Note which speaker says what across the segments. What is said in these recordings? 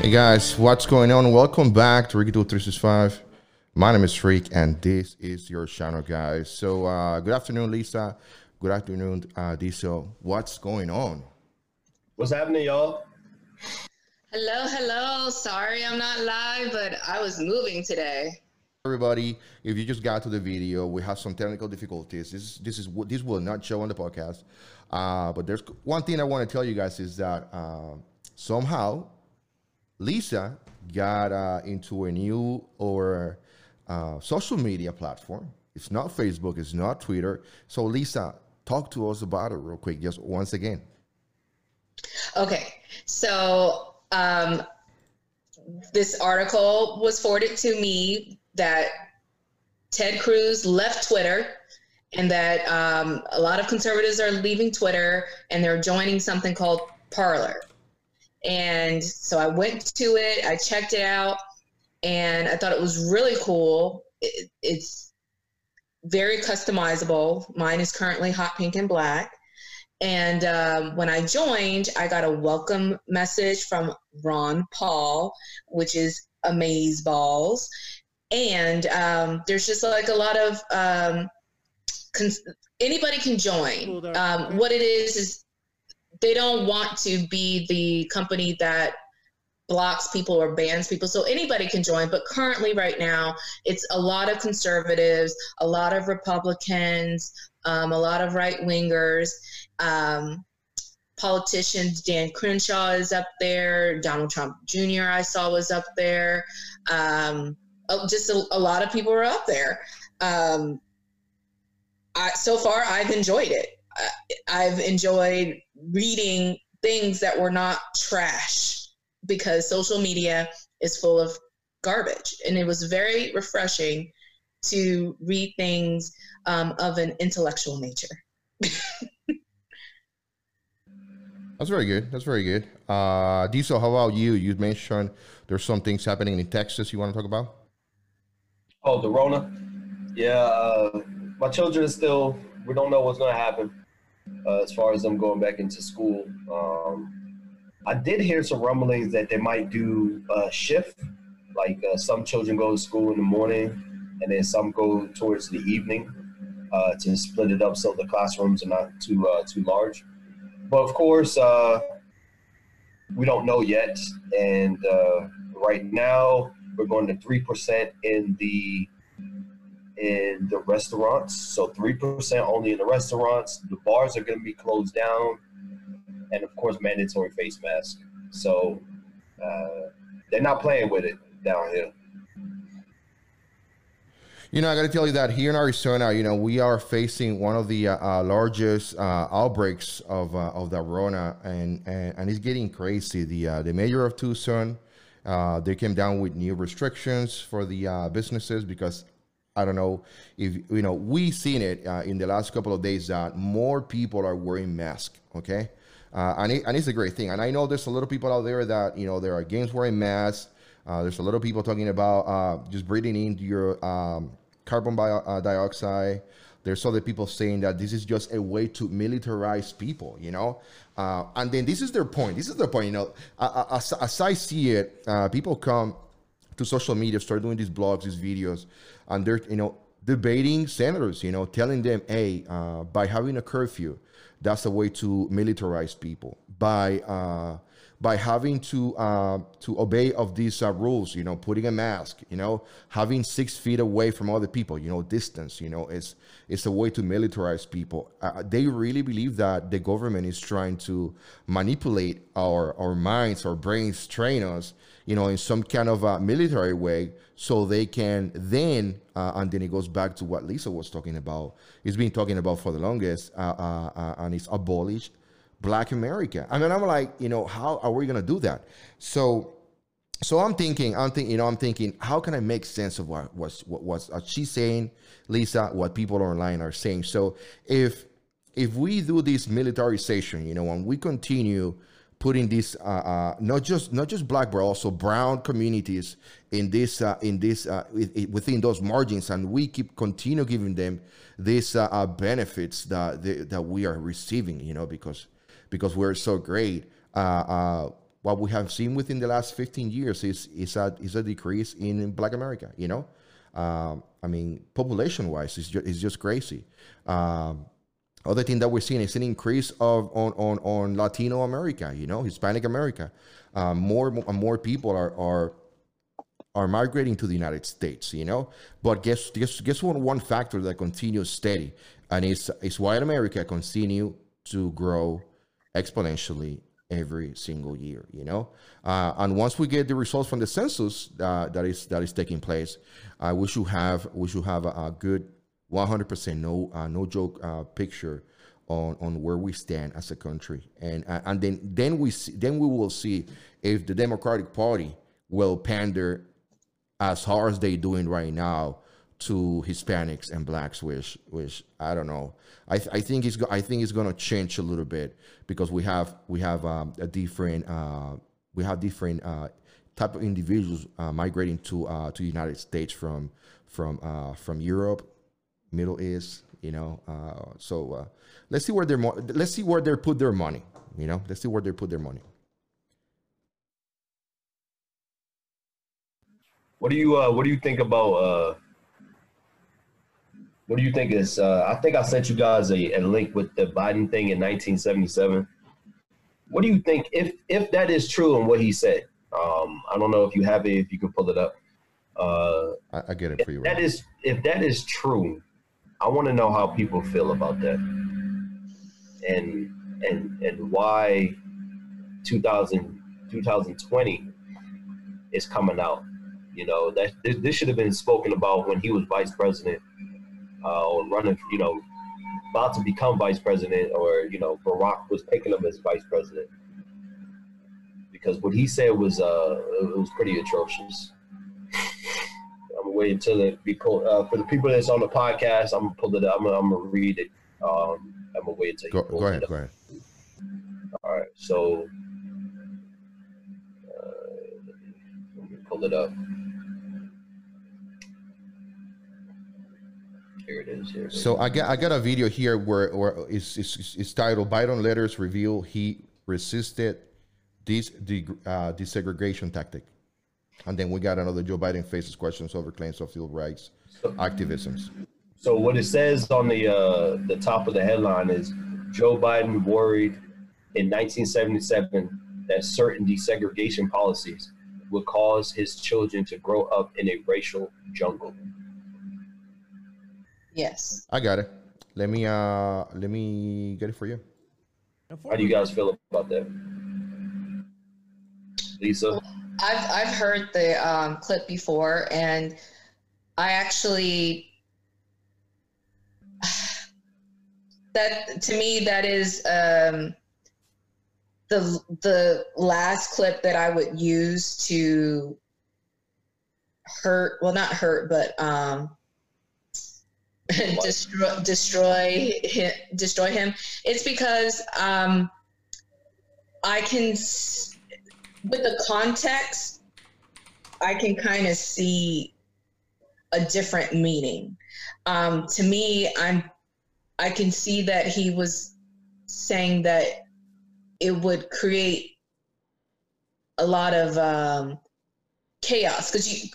Speaker 1: Hey guys, what's going on? Welcome back to Ricky 365. My name is Freak, and this is your channel, guys. So, uh, good afternoon, Lisa. Good afternoon, uh, Diesel. What's going on?
Speaker 2: What's happening, y'all?
Speaker 3: Hello, hello. Sorry I'm not live, but I was moving today.
Speaker 1: Everybody, if you just got to the video, we have some technical difficulties. This this is this will not show on the podcast. Uh, but there's one thing I want to tell you guys is that uh, somehow Lisa got uh, into a new or uh, social media platform. It's not Facebook, it's not Twitter. So, Lisa, talk to us about it real quick, just once again.
Speaker 3: Okay, so um, this article was forwarded to me that Ted Cruz left Twitter and that um, a lot of conservatives are leaving Twitter and they're joining something called Parler. And so I went to it, I checked it out, and I thought it was really cool. It, it's very customizable. Mine is currently hot pink and black. And um, when I joined, I got a welcome message from Ron Paul, which is Amaze Balls. And um, there's just like a lot of um, cons- anybody can join. Um, what it is is they don't want to be the company that blocks people or bans people. So anybody can join. But currently, right now, it's a lot of conservatives, a lot of Republicans, um, a lot of right wingers. Um, politicians, Dan Crenshaw is up there. Donald Trump Jr. I saw was up there. Um, just a, a, lot of people are up there. Um, I, so far, I've enjoyed it. I've enjoyed reading things that were not trash because social media is full of garbage. And it was very refreshing to read things um, of an intellectual nature.
Speaker 1: That's very good. That's very good. Uh, Diesel, how about you? You mentioned there's some things happening in Texas you want to talk about?
Speaker 2: Oh, the Rona? Yeah, uh, my children are still, we don't know what's going to happen uh, as far as them going back into school. Um, I did hear some rumblings that they might do a shift, like uh, some children go to school in the morning and then some go towards the evening uh, to split it up so the classrooms are not too uh, too large. But of course, uh, we don't know yet. And uh, right now, we're going to three percent in the in the restaurants. So 3% only in the restaurants. The bars are going to be closed down. And of course, mandatory face mask. So uh, they're not playing with it down here.
Speaker 1: You know, I got to tell you that here in Arizona, you know, we are facing one of the uh, uh, largest uh, outbreaks of uh, of the Rona, and, and and it's getting crazy. The uh, the mayor of Tucson, they came down with new restrictions for the businesses because I don't know if you know we've seen it uh, in the last couple of days that more people are wearing masks. Okay, uh, and it, and it's a great thing. And I know there's a little people out there that you know there are against wearing masks. Uh, there's a lot of people talking about uh, just breathing in your um, carbon bio, uh, dioxide. There's other people saying that this is just a way to militarize people, you know. Uh, and then this is their point. This is their point. You know, as, as I see it, people come to social media, start doing these blogs, these videos, and they're you know debating senators, you know, telling them, hey, uh, by having a curfew, that's a way to militarize people. By uh, by having to uh, to obey of these uh, rules, you know, putting a mask, you know, having six feet away from other people, you know, distance, you know, it's it's a way to militarize people. Uh, they really believe that the government is trying to manipulate our our minds, our brains, train us you know, in some kind of a military way, so they can then, uh, and then it goes back to what Lisa was talking about. He's been talking about for the longest, uh, uh, uh and it's abolished Black America. I mean, I'm like, you know, how are we gonna do that? So, so I'm thinking, I'm thinking, you know, I'm thinking, how can I make sense of what was what was she's saying, Lisa, what people online are saying? So, if if we do this militarization, you know, and we continue putting this uh, uh, not just not just black but also brown communities in this uh, in this uh, within those margins, and we keep continue giving them these uh, uh, benefits that that we are receiving, you know, because because we're so great. what we have seen within the last 15 years is is a is a decrease in Black America, you know. Um, I mean, population wise, it's just, it's just crazy. Um, other thing that we're seeing is an increase of on on, on Latino America, you know, Hispanic America. Um, more more people are are are migrating to the United States, you know. But guess guess guess one one factor that continues steady, and is is white America continue to grow exponentially every single year, you know. Uh, and once we get the results from the census uh, that is that is taking place, uh, we should have we should have a, a good 100% no uh, no joke uh, picture on on where we stand as a country. And uh, and then then we see, then we will see if the democratic party will pander as hard as they're doing right now to hispanics and blacks which which i don't know. I, th- I think it's go- i think it's to change a little bit because we have we have um, a different uh, we have different uh, type of individuals uh, migrating to uh, to the united states from from from europe Middle East, you know. Uh, so uh, let's see where they're mo- let's see where they put their money. You know, let's see where they put their money.
Speaker 2: What do you uh, What do you think about? Uh, what do you think is? Uh, I think I sent you guys a, a link with the Biden thing in 1977. What do you think if if that is true and what he said? Um, I don't know if you have it. If you can pull it up. Uh,
Speaker 1: I, I get it for you.
Speaker 2: Right that is if that is true, I want to know how people feel about that, and and and why 2000 2020 is coming out. You know that this should have been spoken about when he was vice president uh, or running. You know, about to become vice president, or you know, Barack was picking him as vice president because what he said was uh, it was pretty atrocious wait until it be pulled. Uh, for the people that's on the podcast, I'm gonna pull it up. I'm gonna, I'm gonna read it. Um, I'm gonna wait until
Speaker 1: go, go ahead. Go ahead.
Speaker 2: All right. So uh, let me pull it up. Here it is. Here it is.
Speaker 1: So I got I got a video here where where it's, it's, it's titled Biden letters reveal he resisted this de, uh, desegregation tactic. And then we got another Joe Biden faces questions over claims of civil rights activisms.
Speaker 2: So what it says on the uh, the top of the headline is Joe Biden worried in 1977 that certain desegregation policies would cause his children to grow up in a racial jungle.
Speaker 3: Yes.
Speaker 1: I got it. Let me uh let me get it for you.
Speaker 2: How do you guys feel about that? Lisa?
Speaker 3: I've I've heard the um, clip before, and I actually that to me that is um, the the last clip that I would use to hurt well not hurt but um, destroy destroy him, destroy him. It's because um, I can with the context, I can kind of see a different meaning. Um, to me, I'm I can see that he was saying that it would create a lot of um, chaos because you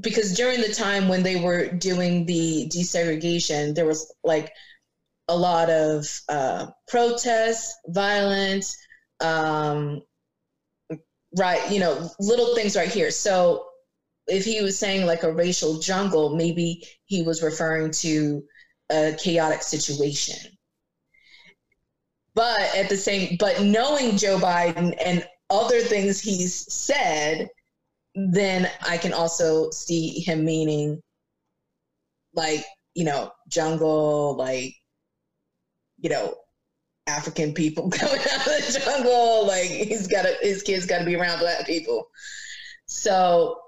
Speaker 3: because during the time when they were doing the desegregation, there was like a lot of uh, protests, violence, um, right you know little things right here. So if he was saying like a racial jungle maybe he was referring to a chaotic situation. But at the same but knowing joe biden and other things he's said then i can also see him meaning like you know jungle like you know African people coming out of the jungle. Like he's got to, his kids got to be around black people. So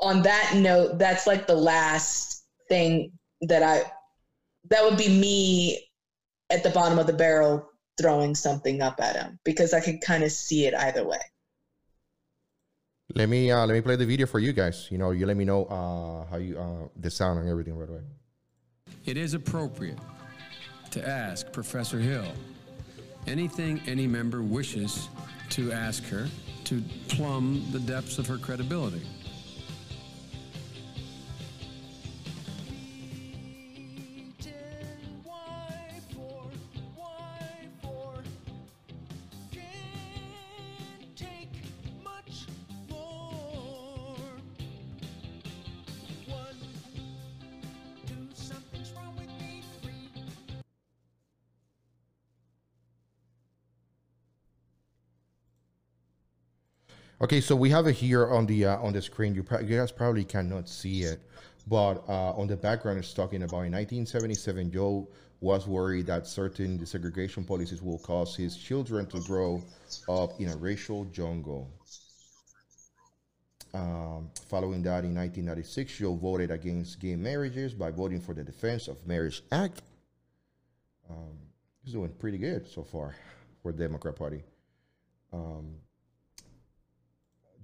Speaker 3: on that note, that's like the last thing that I that would be me at the bottom of the barrel throwing something up at him because I could kind of see it either way.
Speaker 1: Let me uh, let me play the video for you guys. You know, you let me know uh, how you uh, the sound and everything right away.
Speaker 4: It is appropriate to ask Professor Hill anything any member wishes to ask her to plumb the depths of her credibility.
Speaker 1: Okay, so we have it here on the uh, on the screen. You, you guys probably cannot see it, but uh, on the background, it's talking about in 1977, Joe was worried that certain desegregation policies will cause his children to grow up in a racial jungle. Um, following that, in 1996, Joe voted against gay marriages by voting for the Defense of Marriage Act. Um, he's doing pretty good so far for the Democrat Party. Um,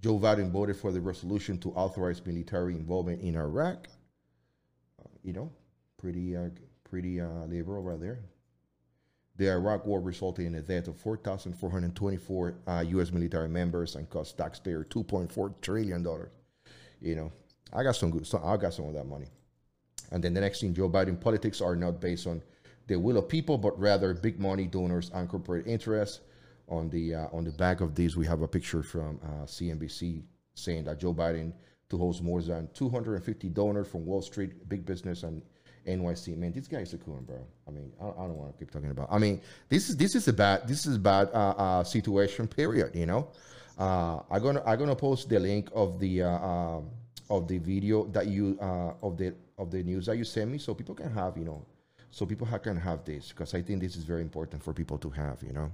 Speaker 1: Joe Biden voted for the resolution to authorize military involvement in Iraq. Uh, you know, pretty uh, pretty uh, liberal right there. The Iraq War resulted in the death of 4,424 uh, U.S. military members and cost taxpayers 2.4 trillion dollars. You know, I got some good. So I got some of that money. And then the next thing, Joe Biden politics are not based on the will of people, but rather big money donors and corporate interests on the uh, on the back of this, we have a picture from uh, CNBC saying that Joe Biden to host more than 250 donors from Wall Street, big business, and NYC. Man, these guys are cool, bro. I mean, I, I don't want to keep talking about. I mean, this is this is a bad this is a bad uh, uh, situation. Period. You know, uh, I'm gonna I'm gonna post the link of the uh, of the video that you of the of the news that you sent me, so people can have you know, so people can have this because I think this is very important for people to have. You know.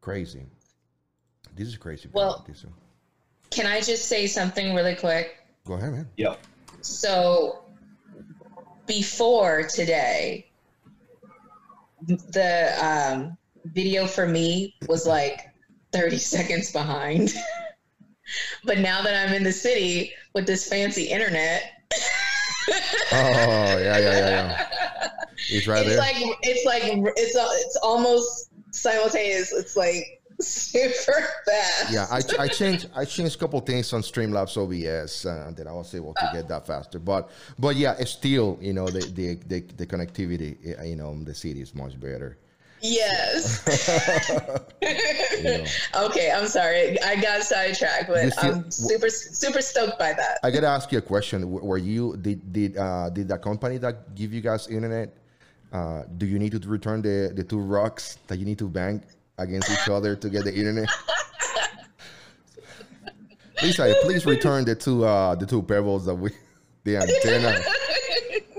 Speaker 1: Crazy. This is crazy.
Speaker 3: Well-
Speaker 1: This is-
Speaker 3: Can I just say something really quick?
Speaker 1: go ahead, man.
Speaker 2: Yeah.
Speaker 3: So before today, the um, video for me was like 30 seconds behind. but now that I'm in the city with this fancy internet,
Speaker 1: Oh yeah, yeah, yeah, yeah. He's right
Speaker 3: it's
Speaker 1: there.
Speaker 3: like it's like it's it's almost simultaneous. It's like super fast.
Speaker 1: yeah, I, I changed I changed a couple things on Streamlabs OBS uh, and then I was able to get that faster. But but yeah, it's still you know the the the, the connectivity uh, you know the city is much better.
Speaker 3: Yes.
Speaker 1: Know.
Speaker 3: okay, I'm sorry. I got sidetracked, but
Speaker 1: still-
Speaker 3: I'm super super stoked by that.
Speaker 1: I gotta ask you a question. Were you did did uh, did that company that give you guys internet? Uh, do you need to return the the two rocks that you need to bang against each other to get the internet? please, uh, please return the two uh, the two pebbles that we the antenna,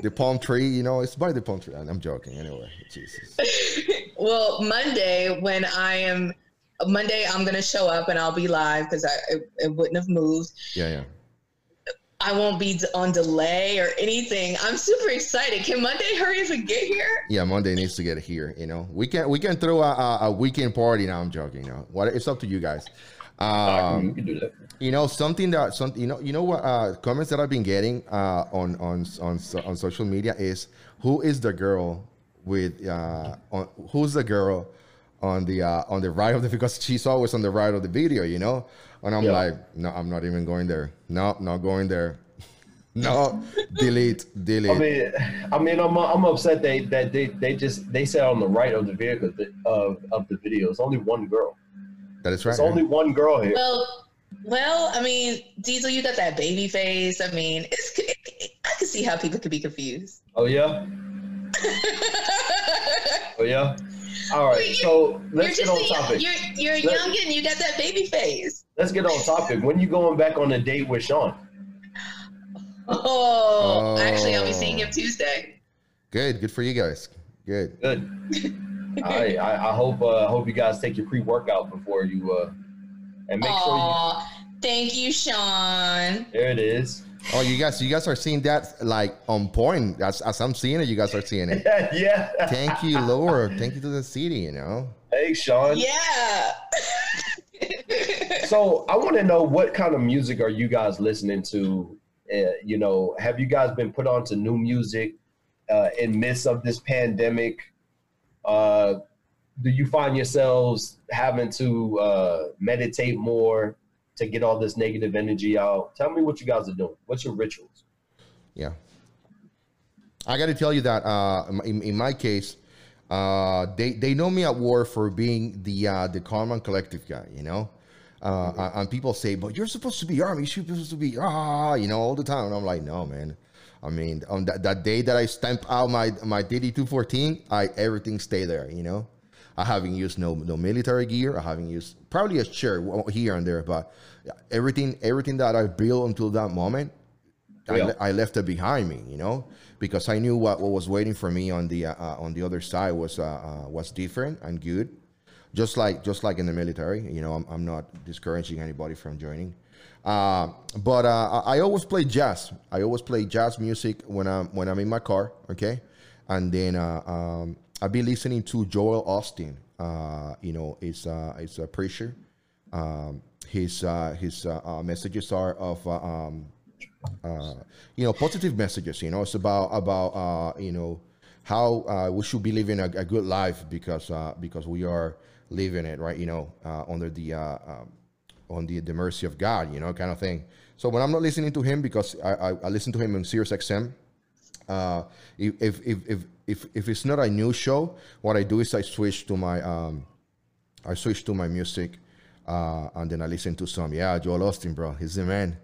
Speaker 1: the palm tree. You know, it's by the palm tree. I'm joking. Anyway, Jesus.
Speaker 3: Well, Monday when I am Monday, I'm gonna show up and I'll be live because I it, it wouldn't have moved.
Speaker 1: Yeah, yeah.
Speaker 3: I won't be on delay or anything. I'm super excited. Can Monday hurry up and get here?
Speaker 1: Yeah, Monday needs to get here. You know, we can we can throw a, a, a weekend party. Now I'm joking. You know, what? It's up to you guys. Um,
Speaker 2: you can do that.
Speaker 1: You know something that some you know you know what uh, comments that I've been getting uh, on on on on social media is who is the girl with uh, on, who's the girl on the uh, on the right of the because she's always on the right of the video, you know, and I'm
Speaker 2: Yeah.
Speaker 1: like, no, I'm not even going there. No, not going there. No, delete, delete.
Speaker 2: I mean, I mean, I'm I'm upset they that they they just they said on the right of the vehicle of of the video. It's only one girl.
Speaker 1: that is right.
Speaker 2: It's only one girl here.
Speaker 3: Well, well, I mean, Diesel, you got that baby face. I mean, it's I can see how people could be confused.
Speaker 2: Oh yeah. Oh yeah. All right.
Speaker 3: You-
Speaker 2: So
Speaker 3: you're
Speaker 2: let's get
Speaker 3: just
Speaker 2: on
Speaker 3: a,
Speaker 2: topic.
Speaker 3: you're you're
Speaker 2: Let-
Speaker 3: young and you got that baby face.
Speaker 2: Let's get on topic. When you going back on a date with Sean?
Speaker 3: Oh, actually, I'll be seeing
Speaker 1: Oh.
Speaker 3: him Tuesday.
Speaker 1: Good, good for you guys. Good.
Speaker 2: Good. All right. I, I hope uh, I hope you guys take your pre workout before you uh and make sure
Speaker 3: Aw, thank you, Sean.
Speaker 2: There it is.
Speaker 1: Oh, you guys, you guys are seeing that like on point. As, as I'm seeing it, you guys are seeing it.
Speaker 2: yeah.
Speaker 1: Thank you, Lord. Thank you to the city. You know.
Speaker 2: Hey, Sean.
Speaker 3: Yeah.
Speaker 2: So I want to know what kind of music are you guys listening to? Uh, you know, have you guys been put onto new music uh, in midst of this pandemic? Uh, do you find yourselves having to uh, meditate more to get all this negative energy out? Tell me what you guys are doing. What's your rituals?
Speaker 1: Yeah. I got to tell you that uh, in, in my case, uh, they they know me at war for being the uh, the calm and collective guy, you know. Uh,
Speaker 2: Mm-hmm.
Speaker 1: And people say, "But you're supposed to be army. You're supposed to be ah," you know, all the time. And I'm like, "No, man. I mean, on that, that day that I stamp out my my DD two fourteen, I everything stay there. You know, I haven't used no no military gear. I haven't used probably a shirt here and there, but everything everything that I built until that moment, I,
Speaker 2: Yeah.
Speaker 1: le- I left it behind me, you know, because I knew what, what was waiting for me on the uh, uh, on the other side was uh, uh, was different and good, just like just like in the military. You know, I'm, I'm not discouraging anybody from joining, uh, but uh, I I always play jazz. I always play jazz music when I'm when I'm in my car, okay, and then uh, um, I've been listening to Joel Osteen. Uh, you know, it's uh, it's a preacher. Um, his uh, his uh, uh, messages are of uh, um, uh, you know positive messages you know. It's about about you know how we should be living a, a good life because because we are living it right you know under the um, on the, the mercy of God you know kind of thing. So when I'm not listening to him because I, I, I listen to him on Sirius XM if, if, if, if, if, if it's not a new show what I do is I switch to my um, I switch to my music, uh, and then I listen to some, yeah, Joel Osteen, bro, he's the man.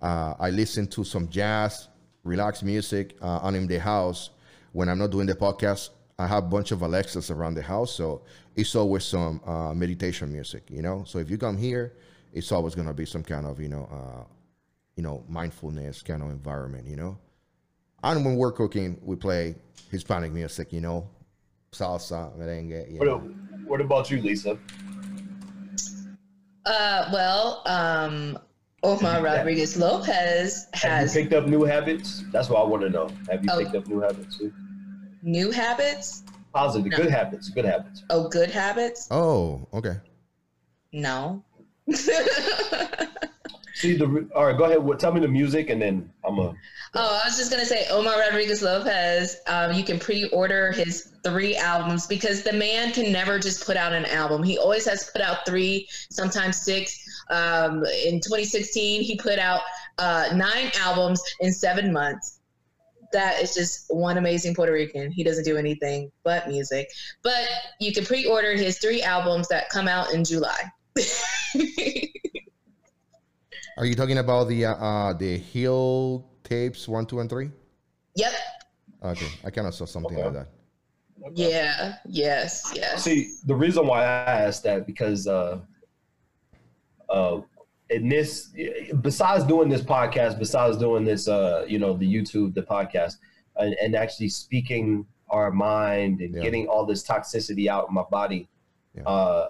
Speaker 1: Uh, I listen to some jazz, relaxed music uh, on in the house. When I'm not doing the podcast, I have a bunch of Alexas around the house, so it's always some uh, meditation music, you know. So if you come here, it's always gonna be some kind of, you know, uh, you know, mindfulness kind of environment, you know. And when we're cooking, we play Hispanic music, you know, salsa, merengue, you
Speaker 2: What,
Speaker 1: know.
Speaker 2: what about you, Lisa?
Speaker 3: Uh, well, um, Omar Rodriguez Lopez
Speaker 2: Have
Speaker 3: has
Speaker 2: you picked up new habits? That's what I want to know. Have you
Speaker 3: Oh.
Speaker 2: picked up new habits too?
Speaker 3: new habits.
Speaker 2: Positive,
Speaker 3: No.
Speaker 2: good habits, good habits.
Speaker 3: Oh, good habits?
Speaker 1: Oh, okay.
Speaker 3: No.
Speaker 2: See the all right. Go ahead. Tell me the music, and then I'm a.
Speaker 3: Oh, I was just gonna say Omar Rodriguez Lopez. Um, you can pre-order his three albums because the man can never just put out an album. He always has put out three, sometimes six. Um, in 2016, he put out uh, nine albums in seven months. That is just one amazing Puerto Rican. He doesn't do anything but music. But you can pre-order his three albums that come out in July.
Speaker 1: Are you talking about the uh, uh the Hill tapes one, two, and three?
Speaker 3: yep.
Speaker 1: Okay, I kind of saw something
Speaker 2: Okay.
Speaker 1: like that.
Speaker 3: Yeah. Yes. Yes.
Speaker 2: See, the reason why I asked that because uh, uh, in this, besides doing this podcast, besides doing this, uh, you know, the YouTube, the podcast, and, and actually speaking our mind and
Speaker 1: Yeah.
Speaker 2: getting all this toxicity out of my body,
Speaker 1: Yeah.
Speaker 2: uh,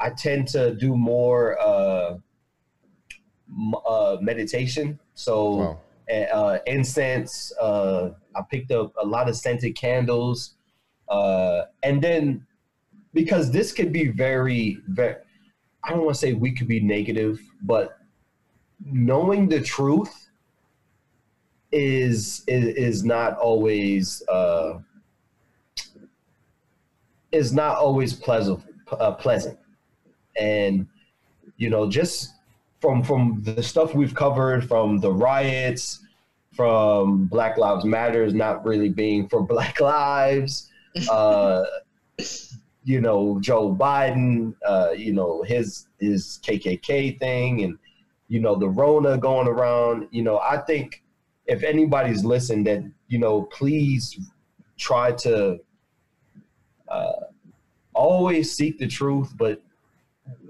Speaker 2: I tend to do more uh, m- uh, meditation. So
Speaker 1: Wow.
Speaker 2: uh, incense. Uh, I picked up a lot of scented candles, uh, and then because this could be very, very. I don't want to say we could be negative, but knowing the truth is is, is not always uh, is not always pleasant. Uh, pleasant, and you know, just from from the stuff we've covered, from the riots, from Black Lives Matters not really being for Black lives, uh, you know, Joe Biden, uh, you know, his his KKK thing, and you know, the Rona going around. You know, I think if anybody's listened, that you know, please try to uh, always seek the truth, but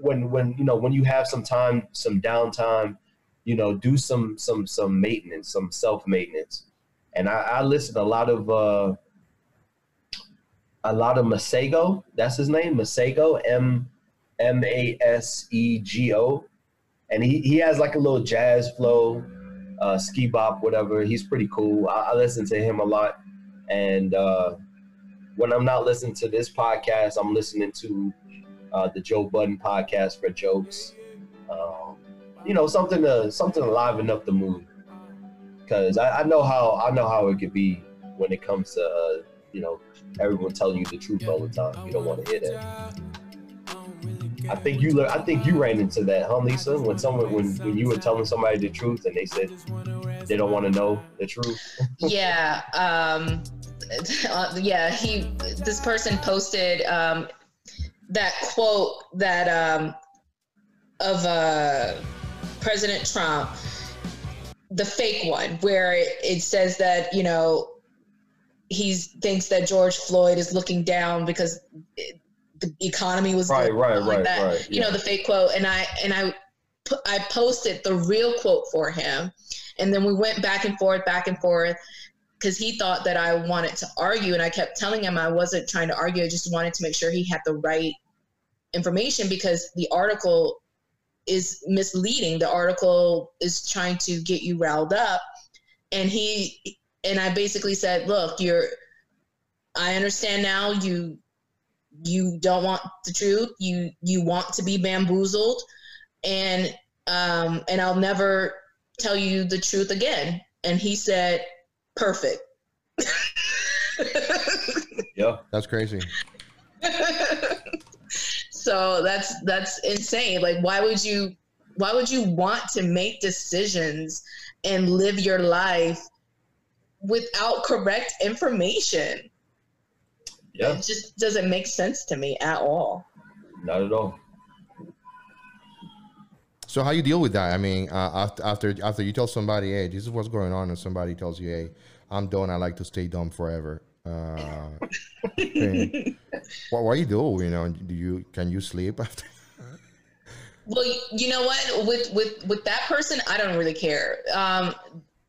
Speaker 2: when when you know when you have some time, some downtime, you know, do some some some maintenance, some self maintenance. And I, I listen a lot of uh, a lot of Masego. That's his name, Masego. M M A S E G O. And he, he has like a little jazz flow. uh, Ski Bop, whatever. He's pretty cool. I, I listen to him a lot, and uh, when I'm not listening to this podcast, I'm listening to uh, the Joe Budden podcast for jokes. Um, you know, something to something to liven up the mood. Because I, I, know how I know how it could be when it comes to uh, you know everyone telling you the truth all the time. You don't want to hear that. I think you I think you ran into that, huh, Lisa? When someone when when you were telling somebody the truth and they said they don't want to know the truth.
Speaker 3: yeah. Um, uh, yeah. He this person posted um, that quote that um, of uh, President Trump, the fake one, where it, it says that you know he thinks that George Floyd is looking down because it, the economy was
Speaker 2: right, right, right, like
Speaker 3: that.
Speaker 2: right.
Speaker 3: You know the fake quote, and I and I I posted the real quote for him, and then we went back and forth, back and forth, because he thought that I wanted to argue, and I kept telling him I wasn't trying to argue. I just wanted to make sure he had the right information because the article is misleading. The article is trying to get you riled up, and he and I basically said, "Look, you're." I understand now. You you don't want the truth. You you want to be bamboozled, and um, and I'll never tell you the truth again. And he said, "Perfect."
Speaker 2: yeah,
Speaker 1: that's crazy.
Speaker 3: so that's that's insane. Like, why would you? Why would you want to make decisions and live your life without correct information?
Speaker 2: Yeah.
Speaker 3: It just doesn't make sense to me at all.
Speaker 2: Not at all.
Speaker 1: So how you deal with that? I mean, uh, after after after you tell somebody, "Hey, this is what's going on," and somebody tells you, "Hey, I'm done. I like to stay dumb forever." Uh, what what you do? You know, do you can you sleep after?
Speaker 3: Well, you know what? With with with that person, I don't really care. Um,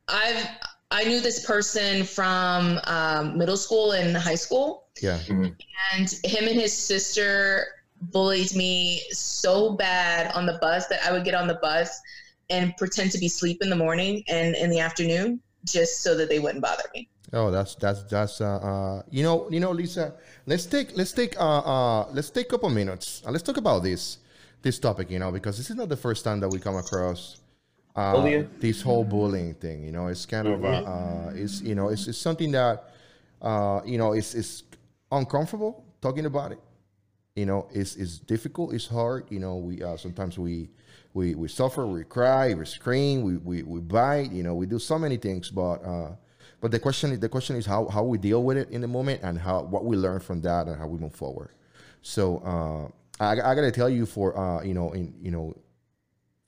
Speaker 3: I've I knew this person from um, middle school and high school.
Speaker 1: Yeah. Mm-hmm.
Speaker 3: And him and his sister bullied me so bad on the bus that I would get on the bus and pretend to be asleep in the morning and in the afternoon just so that they wouldn't bother me.
Speaker 1: Oh, that's that's that's uh, uh you know you know Lisa, let's take let's take uh uh let's take a couple minutes. Uh, let's talk about this this topic, you know, because this is not the first time that we come across uh, this whole bullying thing. You know, it's kind of uh, uh, it's you know it's, it's something that uh, you know it's it's uncomfortable talking about it. You know, it's it's difficult. It's hard. You know, we uh, sometimes we we we suffer, we cry, we scream, we we, we bite. You know, we do so many things, but. Uh, but the question, the question is how, how we deal with it in the moment and how what we learn from that and how we move forward. So uh, I, I gotta tell you for uh, you know in you know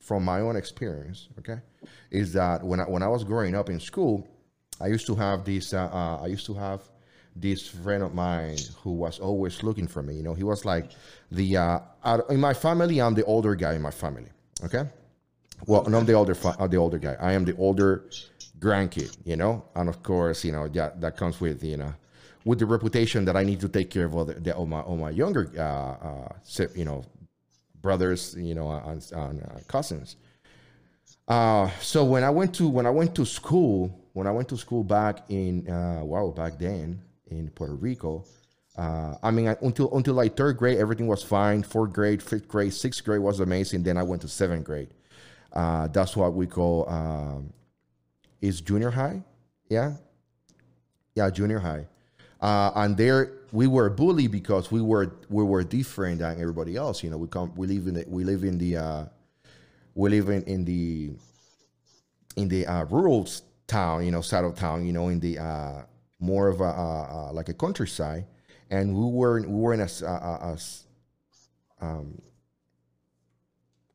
Speaker 1: from my own experience, okay, is that when I, when I was growing up in school, I used to have this. Uh, uh, I used to have this friend of mine who was always looking for me. You know, he was like the uh, in my family. I'm the older guy in my family. Okay, well, no, I'm the older fa- uh, the older guy. I am the older grandkid. You know, and of course, you know that that comes with you know with the reputation that I need to take care of all, the, the, all my all my younger uh, uh, you know brothers, you know, on, on uh, cousins. Uh, so when I went to when I went to school, when I went to school back in uh, wow back then in Puerto Rico, uh, I mean until until like third grade everything was fine. Fourth grade, fifth grade, sixth grade was amazing. Then I went to seventh grade. Uh, that's what we call um, is junior high. Yeah, yeah, junior high. Uh, and there we were bullied because we were we were different than everybody else. You know, we come we live in the, we live in the uh, we live in, in the in the uh, rural town, you know, side of town, you know, in the uh, more of a uh, uh, like a countryside, and we were we weren't as as um,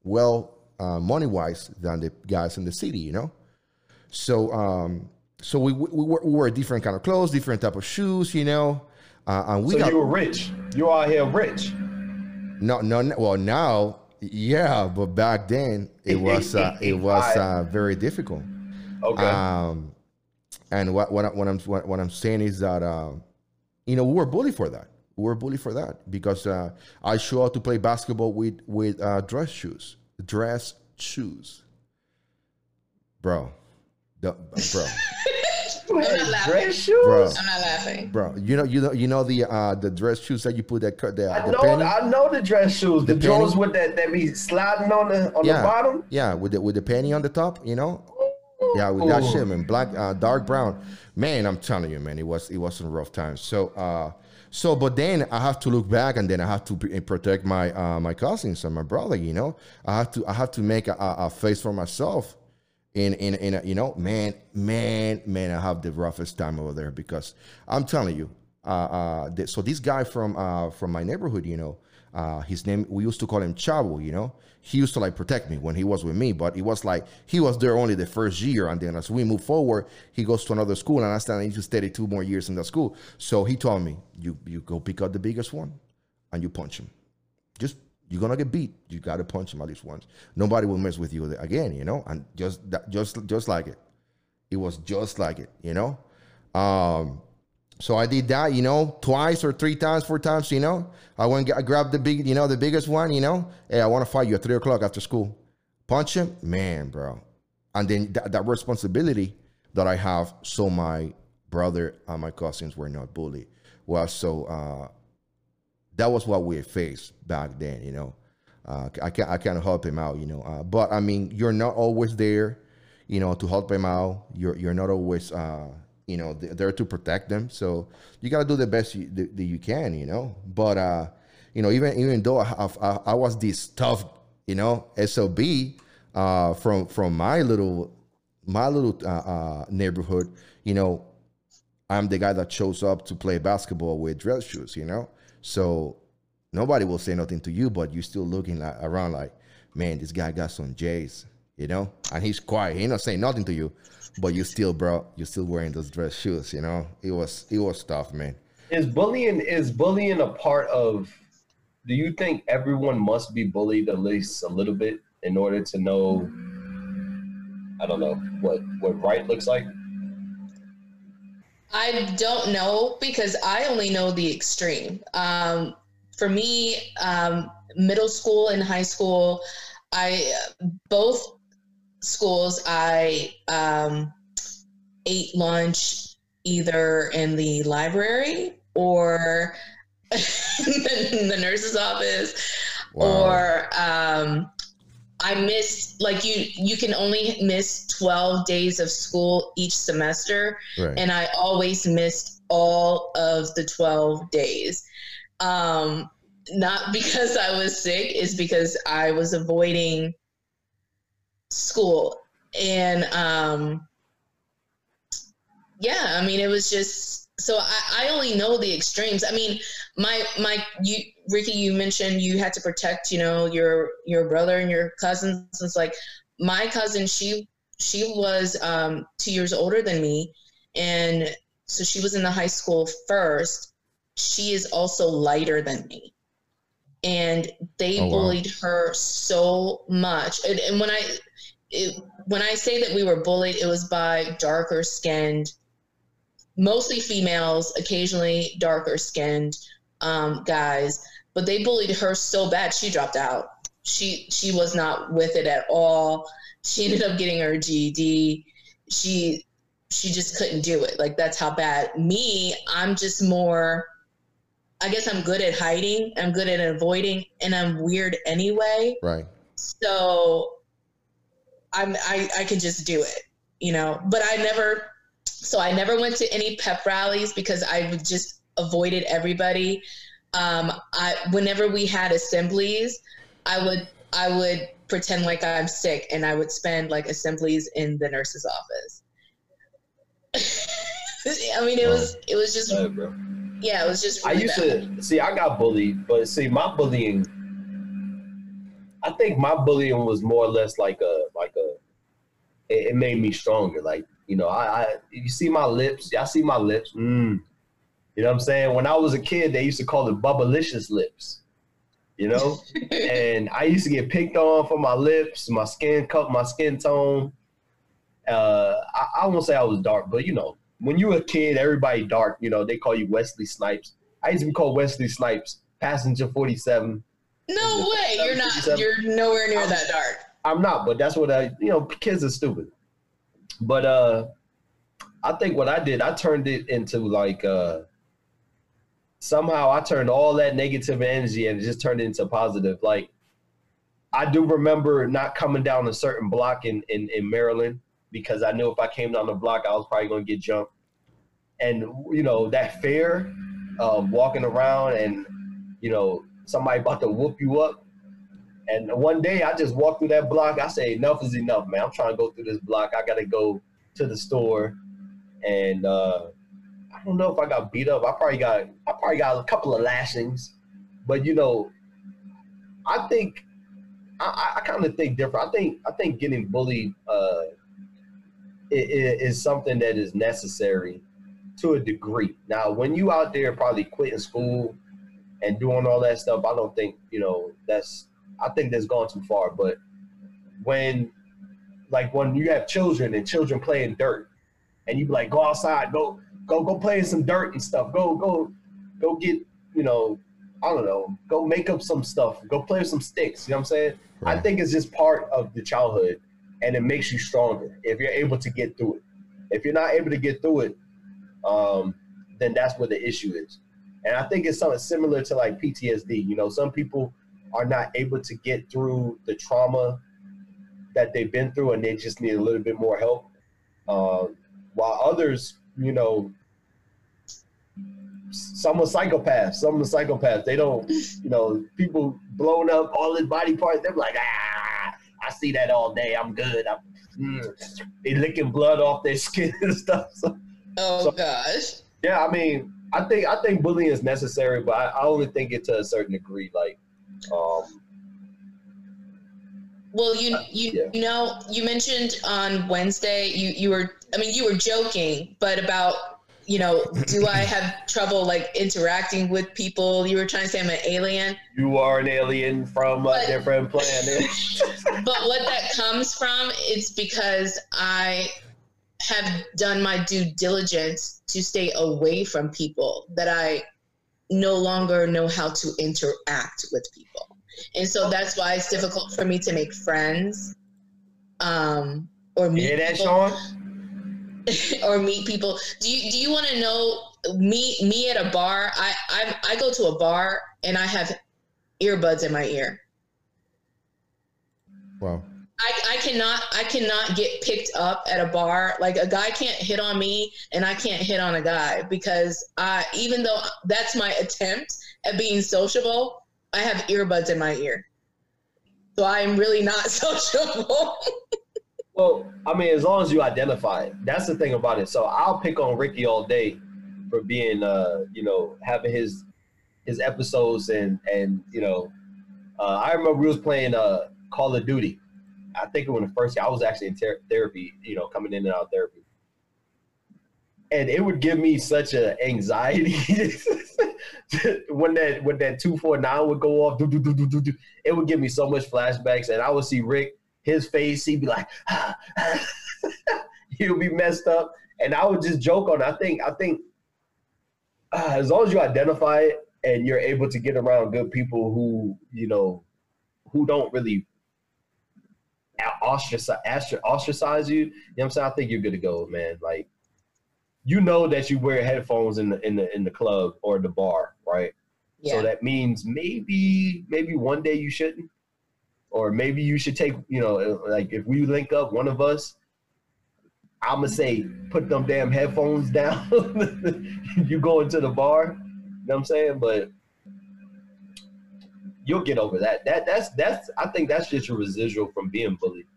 Speaker 1: well uh, money wise than the guys in the city, you know. So um, so we, we, we wore different kind of clothes, different type of shoes, you know.
Speaker 2: Uh, and we so got, you were rich. You are here rich.
Speaker 1: No, no, well now, yeah, but back then it was uh, it was uh, very difficult.
Speaker 2: Okay. Um,
Speaker 1: and what what, what I'm what, what, I'm saying is that uh, you know we were bullied for that. We were bullied for that because uh, I show up to play basketball with with uh, dress shoes, dress shoes, bro bro,
Speaker 3: I'm not laughing.
Speaker 2: dress shoes.
Speaker 1: Bro.
Speaker 3: I'm not laughing.
Speaker 1: bro. You know, you know, you know the uh the dress shoes that you put that cut the,
Speaker 2: I
Speaker 1: the
Speaker 2: know,
Speaker 1: penny.
Speaker 2: I know the dress shoes. The,
Speaker 1: The
Speaker 2: Jones with that that be sliding on the on
Speaker 1: yeah,
Speaker 2: the bottom.
Speaker 1: yeah, with the with the penny on the top. You know, yeah, with that
Speaker 2: Ooh.
Speaker 1: shit, man. Black, uh, dark brown. Man, I'm telling you, man, it was it was some rough times. So, uh, so, but then I have to look back, and then I have to p- protect my uh, my cousins and my brother. You know, I have to I have to make a, a a face for myself. In in in a, you know, man, man, man, I have the roughest time over there because I'm telling you. Uh, uh, so this guy from uh from my neighborhood, you know, uh, his name we used to call him Chavo. You know, he used to like protect me when he was with me, but it was like he was there only the first year, and then as we move forward, he goes to another school, and I still need to stay two more years in that school. So he told me, you you go pick out the biggest one, and you punch him. Just you're gonna get beat. You gotta punch him at least once. Nobody will mess with you again, you know. And just that, just just like it, it was just like it, you know. Um, so I did that, you know, twice or three times, four times, you know. I went, I grabbed the big, you know, the biggest one, you know. Hey, I want to fight you at three o'clock after school. Punch him, man, bro. And then that, that responsibility that I have, so my brother and my cousins were not bullied. Well, so uh, that was what we faced back then, you know. Uh, I can I can't help him out, you know. Uh, but I mean, you're not always there, you know, to help him out. You're you're not always, uh, you know, th- there to protect them. So you gotta do the best you, that you can, you know. But uh, you know, even even though I, I, I was this tough, you know, sob uh, from from my little my little uh, uh, neighborhood, you know, I'm the guy that shows up to play basketball with dress shoes, you know. So nobody will say nothing to you, but you're still looking like, around like, man, this guy got some J's, you know, and he's quiet. He not saying nothing to you, but you still, bro, you're still wearing those dress shoes, you know. It was it was tough, man.
Speaker 2: Is bullying is bullying a part of? Do you think everyone must be bullied at least a little bit in order to know? I don't know what what right looks like.
Speaker 3: I don't know because I only know the extreme. Um, for me, um, middle school and high school, I both schools I um, ate lunch either in the library or in the nurse's office
Speaker 1: Wow.
Speaker 3: or um, I missed like you you can only miss 12 days of school each semester
Speaker 1: Right.
Speaker 3: and I always missed all of the 12 days. Um, not because I was sick, it's because I was avoiding school. And um, yeah, I mean, it was just so I, I only know the extremes. I mean, my my you Ricky, you mentioned you had to protect, you know, your your brother and your cousins. It's like my cousin, she she was um, two years older than me, and so she was in the high school first. She is also lighter than me, and they
Speaker 1: Oh, wow.
Speaker 3: bullied her so much. And, and when I it, when I say that we were bullied, it was by darker skinned, mostly females, occasionally darker skinned um, guys. But they bullied her so bad she dropped out. She she was not with it at all. She ended up getting her GED. She she just couldn't do it. Like that's how bad. Me, I'm just more. I guess I'm good at hiding. I'm good at avoiding, and I'm weird anyway.
Speaker 1: Right.
Speaker 3: So I'm I I can just do it, you know. But I never. So I never went to any pep rallies because I would just avoided everybody. Um, I whenever we had assemblies, I would I would pretend like I'm sick and I would spend like assemblies in the nurse's office. I mean, it was it was just
Speaker 2: Yeah,
Speaker 3: it was just.
Speaker 2: I used
Speaker 3: bad.
Speaker 2: to see. I got bullied, but see, my bullying. I think my bullying was more or less like a like a. It, it made me stronger. Like you know, I, I you see my lips. Y'all see my lips. Mm. You know what I'm saying? When I was a kid, they used to call it bubblicious lips. You know, and I used to get picked on for my lips, my skin cut, my skin tone. Uh, I, I won't say I was dark, but you know, when you were a kid, everybody dark. You know, they call you Wesley Snipes. I used to be called Wesley Snipes, passenger 47.
Speaker 3: No way, you're not. You're nowhere near that dark.
Speaker 2: I'm not, but that's what I, you know, kids are stupid. But uh, I think what I did, I turned it into like uh, somehow I turned all that negative energy and just turned it into positive. Like I do remember not coming down a certain block in, in, in Maryland because I knew if I came down the block, I was probably going to get jumped. And, you know, that fear of walking around and, you know, somebody about to whoop you up. And one day I just walked through that block. I say, enough is enough, man. I'm trying to go through this block. I got to go to the store. And uh, I don't know if I got beat up. I probably got, I probably got a couple of lashings. But, you know, I think I, I kind of think different. I think I think getting bullied uh, is, is something that is necessary to a degree. Now, when you out there probably quitting school and doing all that stuff, I don't think you know that's. I think that's gone too far. But when, like, when you have children and children playing dirt, and you be like, go outside, go go go play in some dirt and stuff, go go go get you know I don't know, go make up some stuff, go play with some sticks. You know what I'm saying? Right. I think it's just part of the childhood, and it makes you stronger if you're able to get through it. If you're not able to get through it, um, then that's where the issue is. And I think it's something similar to like PTSD. You know, some people are not able to get through the trauma that they've been through, and they just need a little bit more help. Uh, while others, you know, some are psychopaths. Some are psychopaths. They don't, you know, people blowing up all his body parts. They're like, ah, I see that all day. I'm good. I'm, mm. They licking blood off their skin and stuff. So,
Speaker 3: oh so, gosh.
Speaker 2: Yeah, I mean, I think I think bullying is necessary, but I, I only think it to a certain degree. Like, um,
Speaker 3: well, you you yeah. you know, you mentioned on Wednesday you you were I mean you were joking, but about you know, do I have trouble like interacting with people? You were trying to say I'm an alien.
Speaker 2: You are an alien from but, a different planet.
Speaker 3: but what that comes from it's because I have done my due diligence to stay away from people that I no longer know how to interact with people. And so that's why it's difficult for me to make friends. Um, or meet
Speaker 2: hear that,
Speaker 3: people.
Speaker 2: Sean?
Speaker 3: or meet people. Do you do you want to know me me at a bar? I, I I go to a bar and I have earbuds in my ear.
Speaker 1: Wow.
Speaker 3: I, I cannot I cannot get picked up at a bar. Like a guy can't hit on me and I can't hit on a guy because I even though that's my attempt at being sociable, I have earbuds in my ear. So I am really not sociable.
Speaker 2: Well, I mean, as long as you identify that's the thing about it. So I'll pick on Ricky all day for being, uh, you know, having his his episodes and and you know, uh, I remember we was playing uh, Call of Duty. I think was the first year I was actually in ter- therapy, you know, coming in and out of therapy, and it would give me such a anxiety when that when that two four nine would go off. it would give me so much flashbacks, and I would see Rick his face, he'd be like, ah, ah. he'll be messed up. And I would just joke on. I think, I think uh, as long as you identify it and you're able to get around good people who, you know, who don't really ostracize, ostracize you, you know what I'm saying? I think you're good to go, man. Like, you know that you wear headphones in the in the in the club or the bar, right? Yeah. So that means maybe maybe one day you shouldn't or maybe you should take, you know, like if we link up, one of us, I'm gonna say, put them damn headphones down. you go into the bar, you know what I'm saying? But you'll get over that. That that's that's I think that's just a residual from being bullied.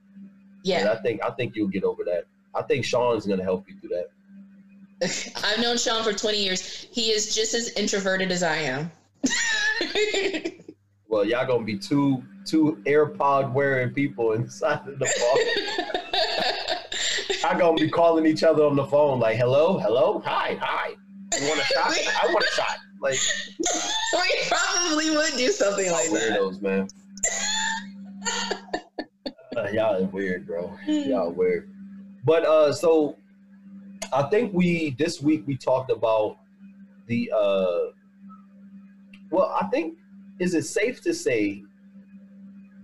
Speaker 3: Yeah. And
Speaker 2: I think I think you'll get over that. I think Sean's gonna help you through that.
Speaker 3: I've known Sean for 20 years. He is just as introverted as I am.
Speaker 2: well, y'all gonna be two two AirPod wearing people inside of the bar. I'm gonna be calling each other on the phone like, "Hello, hello, hi, hi. You want a shot? I want a shot." Like,
Speaker 3: we probably would do something like
Speaker 2: weirdos, that. man. uh, y'all are weird, bro. Y'all weird. But uh, so I think we this week we talked about the uh, well, I think is it safe to say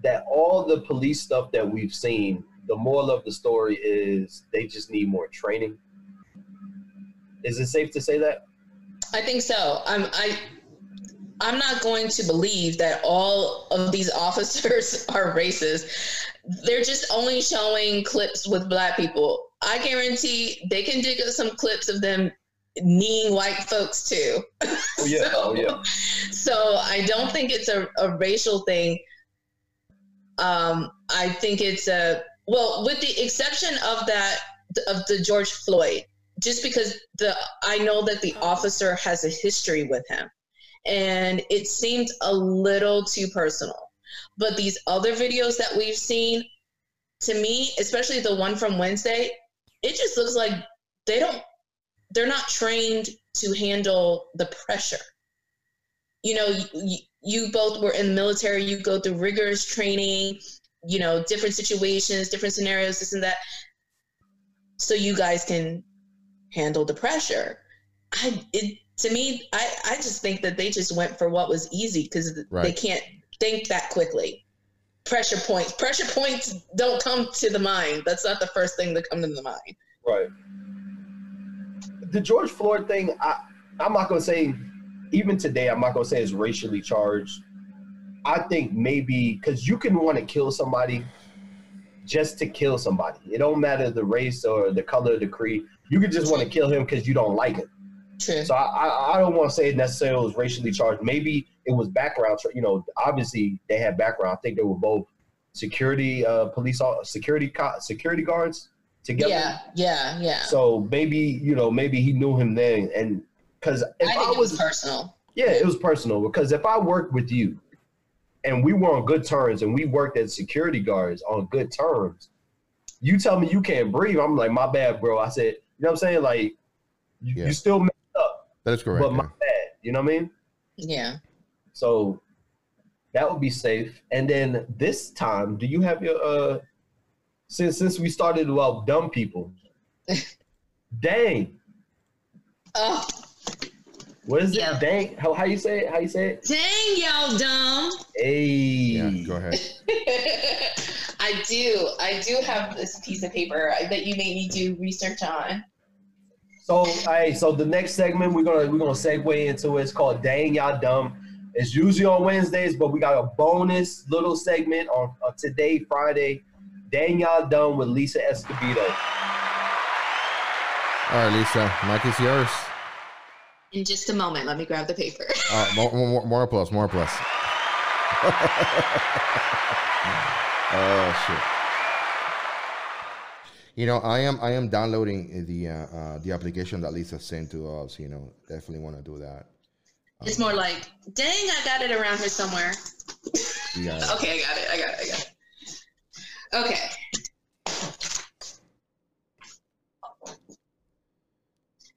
Speaker 2: that all the police stuff that we've seen the moral of the story is they just need more training. Is it safe to say that?
Speaker 3: I think so. I'm I I'm not going to believe that all of these officers are racist. They're just only showing clips with black people. I guarantee they can dig up some clips of them kneeing white folks too.
Speaker 2: Oh yeah,
Speaker 3: so,
Speaker 2: oh yeah.
Speaker 3: So I don't think it's a, a racial thing. Um, I think it's a well, with the exception of that of the George Floyd, just because the I know that the officer has a history with him, and it seemed a little too personal. But these other videos that we've seen, to me, especially the one from Wednesday, it just looks like they don't they're not trained to handle the pressure. You know, you, you both were in the military, you go through rigorous training, you know, different situations, different scenarios, this and that. So you guys can handle the pressure. I it to me, I, I just think that they just went for what was easy because right. they can't think that quickly. Pressure points. Pressure points don't come to the mind. That's not the first thing that comes to the mind.
Speaker 2: Right. The George Floyd thing, I, I'm not gonna say even today, I'm not gonna say it's racially charged. I think maybe because you can want to kill somebody just to kill somebody. It don't matter the race or the color of the creed. You could just want to kill him because you don't like him.
Speaker 3: True.
Speaker 2: So I, I, I don't want to say it necessarily was racially charged. Maybe it was background. You know, obviously they had background. I think they were both security uh, police security security guards together.
Speaker 3: Yeah, yeah, yeah.
Speaker 2: So maybe you know maybe he knew him then, and because if
Speaker 3: I, I was, was personal.
Speaker 2: Yeah, it was personal because if I worked with you and we were on good terms and we worked as security guards on good terms, you tell me you can't breathe. I'm like, my bad, bro. I said, know what I'm saying? Like, you, yeah. you still messed up.
Speaker 1: That's correct.
Speaker 2: But yeah. my bad. You know what I mean?
Speaker 3: Yeah.
Speaker 2: So that would be safe. And then this time, do you have your uh since since we started about dumb people? dang.
Speaker 3: Oh.
Speaker 2: What is it? Dang. How how you say it? How you say it?
Speaker 3: Dang y'all dumb.
Speaker 2: Hey.
Speaker 1: Yeah, go ahead.
Speaker 3: I do. I do have this piece of paper that you made me do research on.
Speaker 2: So, hey, so the next segment we're gonna we're gonna segue into it's called "Dang Y'all Dumb." It's usually on Wednesdays, but we got a bonus little segment on, on today, Friday. "Dang Y'all Dumb" with Lisa Escobedo.
Speaker 1: All right, Lisa, mic is yours.
Speaker 3: In just a moment, let me grab the paper.
Speaker 1: uh, more, more, more plus, more plus. oh shit. You know, I am I am downloading the uh, uh, the application that Lisa sent to us. You know, definitely want to do that.
Speaker 3: It's more like, dang, I got it around here somewhere. Yeah. okay, I got it. I got it. I got it. Okay.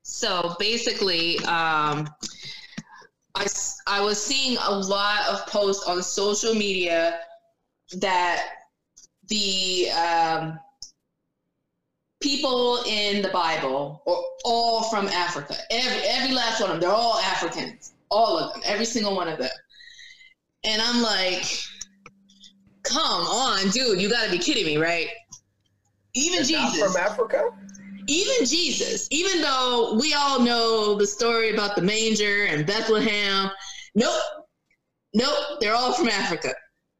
Speaker 3: So basically, um, I, I was seeing a lot of posts on social media that the um, people in the Bible are all from Africa. Every every last one of them, they're all Africans, all of them, every single one of them. And I'm like, come on, dude, you got to be kidding me, right? Even Jesus
Speaker 2: from Africa.
Speaker 3: Even Jesus, even though we all know the story about the manger and Bethlehem, nope, nope, they're all from Africa.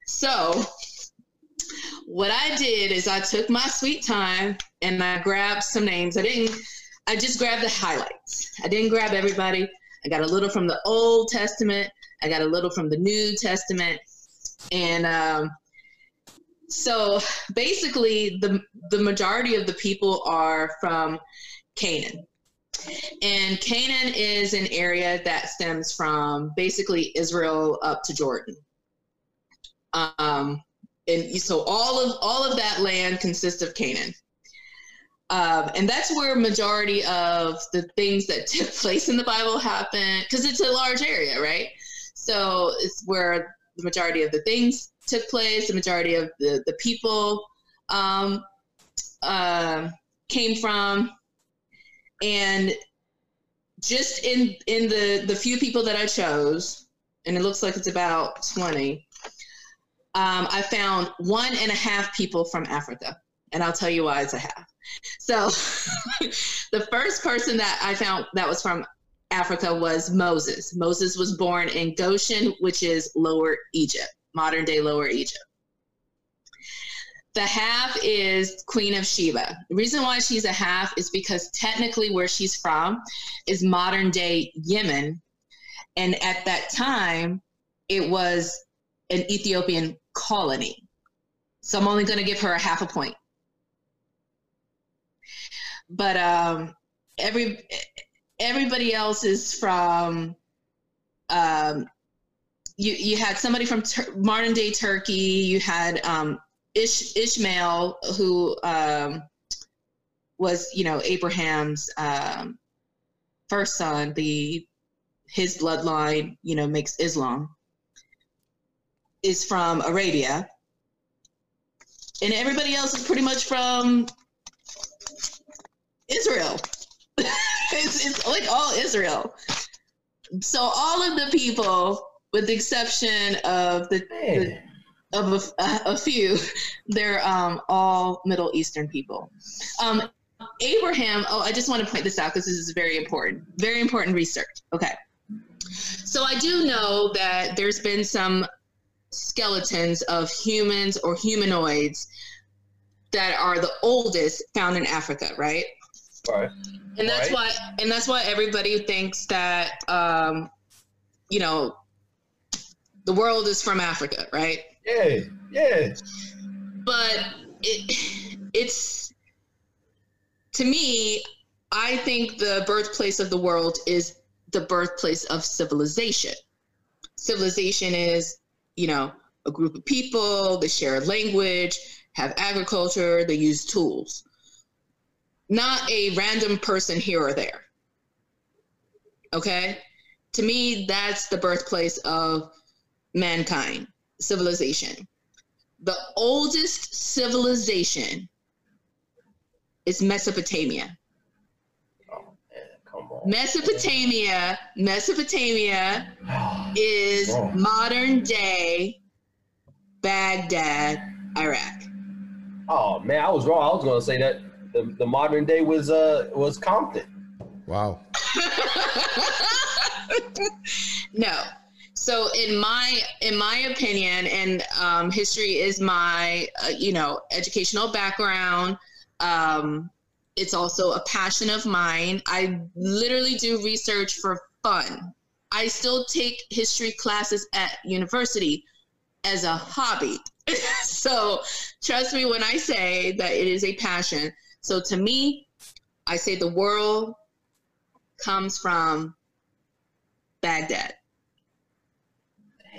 Speaker 3: So what I did is I took my sweet time and I grabbed some names. I didn't, I just grabbed the highlights. I didn't grab everybody. I got a little from the Old Testament, I got a little from the New Testament. And um, so basically, the, the majority of the people are from Canaan. And Canaan is an area that stems from basically Israel up to Jordan. Um, and so all of all of that land consists of Canaan. Um, and that's where majority of the things that took place in the Bible happen because it's a large area, right? So it's where the majority of the things took place, the majority of the, the people um, uh, came from. And just in in the the few people that I chose, and it looks like it's about 20, um, I found one and a half people from Africa. and I'll tell you why it's a half. So, the first person that I found that was from Africa was Moses. Moses was born in Goshen, which is Lower Egypt, modern day Lower Egypt. The half is Queen of Sheba. The reason why she's a half is because technically where she's from is modern day Yemen. And at that time, it was an Ethiopian colony. So I'm only going to give her a half a point. But um, every everybody else is from um, you you had somebody from Tur- modern day Turkey. You had um, Ish, Ishmael, who um, was you know Abraham's um, first son. The his bloodline, you know, makes Islam. Is from Arabia, and everybody else is pretty much from Israel. it's, it's like all Israel. So all of the people, with the exception of the, the of a, a, few, they're um, all Middle Eastern people. Um, Abraham. Oh, I just want to point this out because this is very important. Very important research. Okay. So I do know that there's been some skeletons of humans or humanoids that are the oldest found in Africa, right?
Speaker 2: Right.
Speaker 3: And that's
Speaker 2: right.
Speaker 3: why and that's why everybody thinks that um, you know the world is from Africa, right?
Speaker 2: Yeah, yeah.
Speaker 3: But it it's to me, I think the birthplace of the world is the birthplace of civilization. Civilization is, you know, a group of people, they share a language, have agriculture, they use tools not a random person here or there. Okay? To me, that's the birthplace of mankind, civilization. The oldest civilization is Mesopotamia.
Speaker 2: Oh, man, come on.
Speaker 3: Mesopotamia, Mesopotamia is modern day Baghdad, Iraq.
Speaker 2: Oh man, I was wrong. I was gonna say that the, the modern day was uh was Compton.
Speaker 1: Wow.
Speaker 3: no. So in my in my opinion, and um, history is my uh, you know educational background. Um, it's also a passion of mine. I literally do research for fun. I still take history classes at university as a hobby. so trust me when I say that it is a passion. So to me, I say the world comes from Baghdad.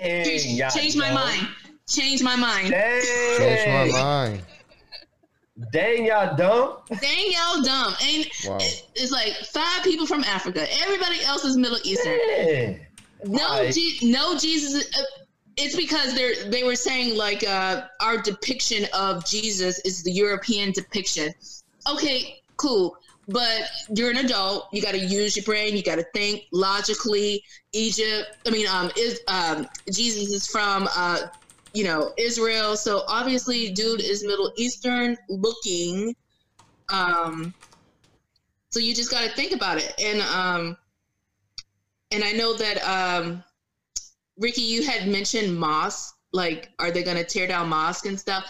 Speaker 2: Dang,
Speaker 3: Change, change my mind. Change my mind.
Speaker 2: Dang,
Speaker 1: Change my mind.
Speaker 2: Dang, y'all dumb.
Speaker 3: Dang y'all dumb. And
Speaker 1: Wow.
Speaker 3: it's like five people from Africa. Everybody else is Middle Eastern.
Speaker 2: Yeah.
Speaker 3: No,
Speaker 2: Alright.
Speaker 3: Je- no Jesus. Uh, it's because they're they were saying like uh, our depiction of Jesus is the European depiction. Okay, cool. But you're an adult. You got to use your brain. You got to think logically. Egypt. I mean, um, is um, Jesus is from uh, you know Israel, so obviously, dude is Middle Eastern looking. Um, so you just got to think about it, and um, and I know that um, Ricky, you had mentioned mosque. Like, are they going to tear down mosque and stuff?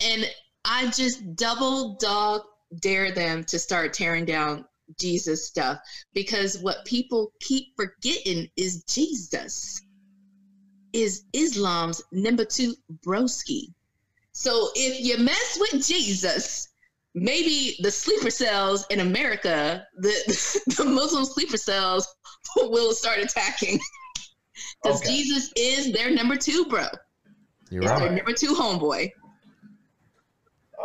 Speaker 3: And I just double dog dare them to start tearing down Jesus stuff because what people keep forgetting is Jesus is Islam's number two broski. So if you mess with Jesus, maybe the sleeper cells in America, the the Muslim sleeper cells will start attacking. Because
Speaker 2: Okay.
Speaker 3: Jesus is their number two, bro.
Speaker 1: You're
Speaker 3: He's
Speaker 1: right.
Speaker 3: their number two homeboy.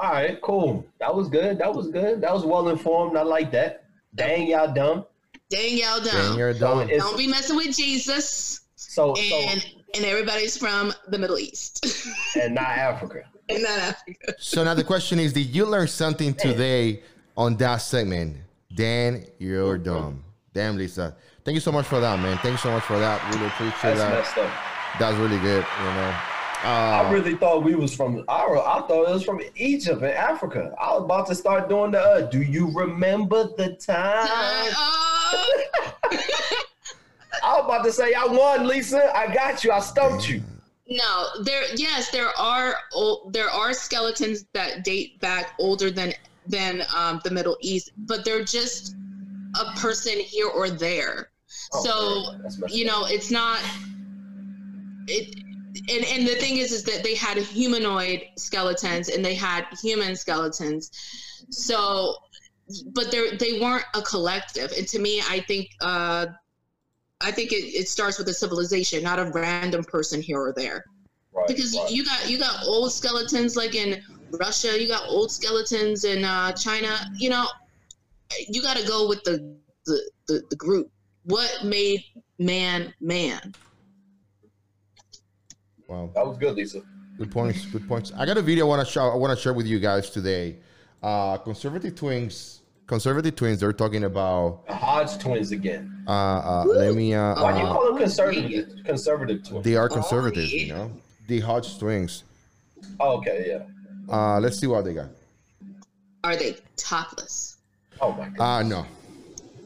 Speaker 2: All right, cool. That was good. That was good. That was well informed. I like that. Dang, y'all dumb.
Speaker 3: Dang y'all dumb.
Speaker 1: Dang,
Speaker 3: dumb.
Speaker 1: you're dumb.
Speaker 2: it's-
Speaker 3: Don't be messing with Jesus.
Speaker 2: So, so
Speaker 3: And and everybody's from the Middle East.
Speaker 2: and not Africa.
Speaker 3: and not Africa.
Speaker 1: So now the question is, did you learn something today on that segment? Dan, you're dumb. Damn, Lisa. Thank you so much for that, man. Thank you so much for that. Really appreciate
Speaker 2: That's
Speaker 1: that.
Speaker 2: messed up.
Speaker 1: That's really good, you know.
Speaker 2: I really thought we was from. I, I thought it was from Egypt and Africa. I was about to start doing the. Uh, do you remember the time? I was about to say I won, Lisa. I got you. I stumped you.
Speaker 3: no, there. Yes, there are. Old, there are skeletons that date back older than than um, the Middle East, but they're just a person here or there.
Speaker 2: Oh,
Speaker 3: so
Speaker 2: man,
Speaker 3: you know, it's not. It and and the thing is, is that they had humanoid skeletons and they had human skeletons. So, but they they weren't a collective. And to me, I think. Uh, I think it, it starts with a civilization, not a random person here or there.
Speaker 2: Right,
Speaker 3: Because
Speaker 2: right.
Speaker 3: you got you got old skeletons like in Russia, you got old skeletons in uh, China. You know, you got to go with the, the the the group. What made man man?
Speaker 1: Wow.
Speaker 2: that was good, Lisa.
Speaker 1: Good points. Good points. I got a video I want to show. I want to share with you guys today. Uh, conservative twins. Conservative twins. They're talking about.
Speaker 2: The Hodge twins again.
Speaker 1: Uh, uh, let me. Uh,
Speaker 2: Why do you
Speaker 1: uh,
Speaker 2: call them conservative? Conservative twins.
Speaker 1: they are conservative.
Speaker 3: yeah.
Speaker 1: You know, the Hodge twins.
Speaker 2: Oh, okay, yeah.
Speaker 1: Uh, let's see what they got.
Speaker 3: Are they topless?
Speaker 2: Oh my god.
Speaker 1: Uh, no.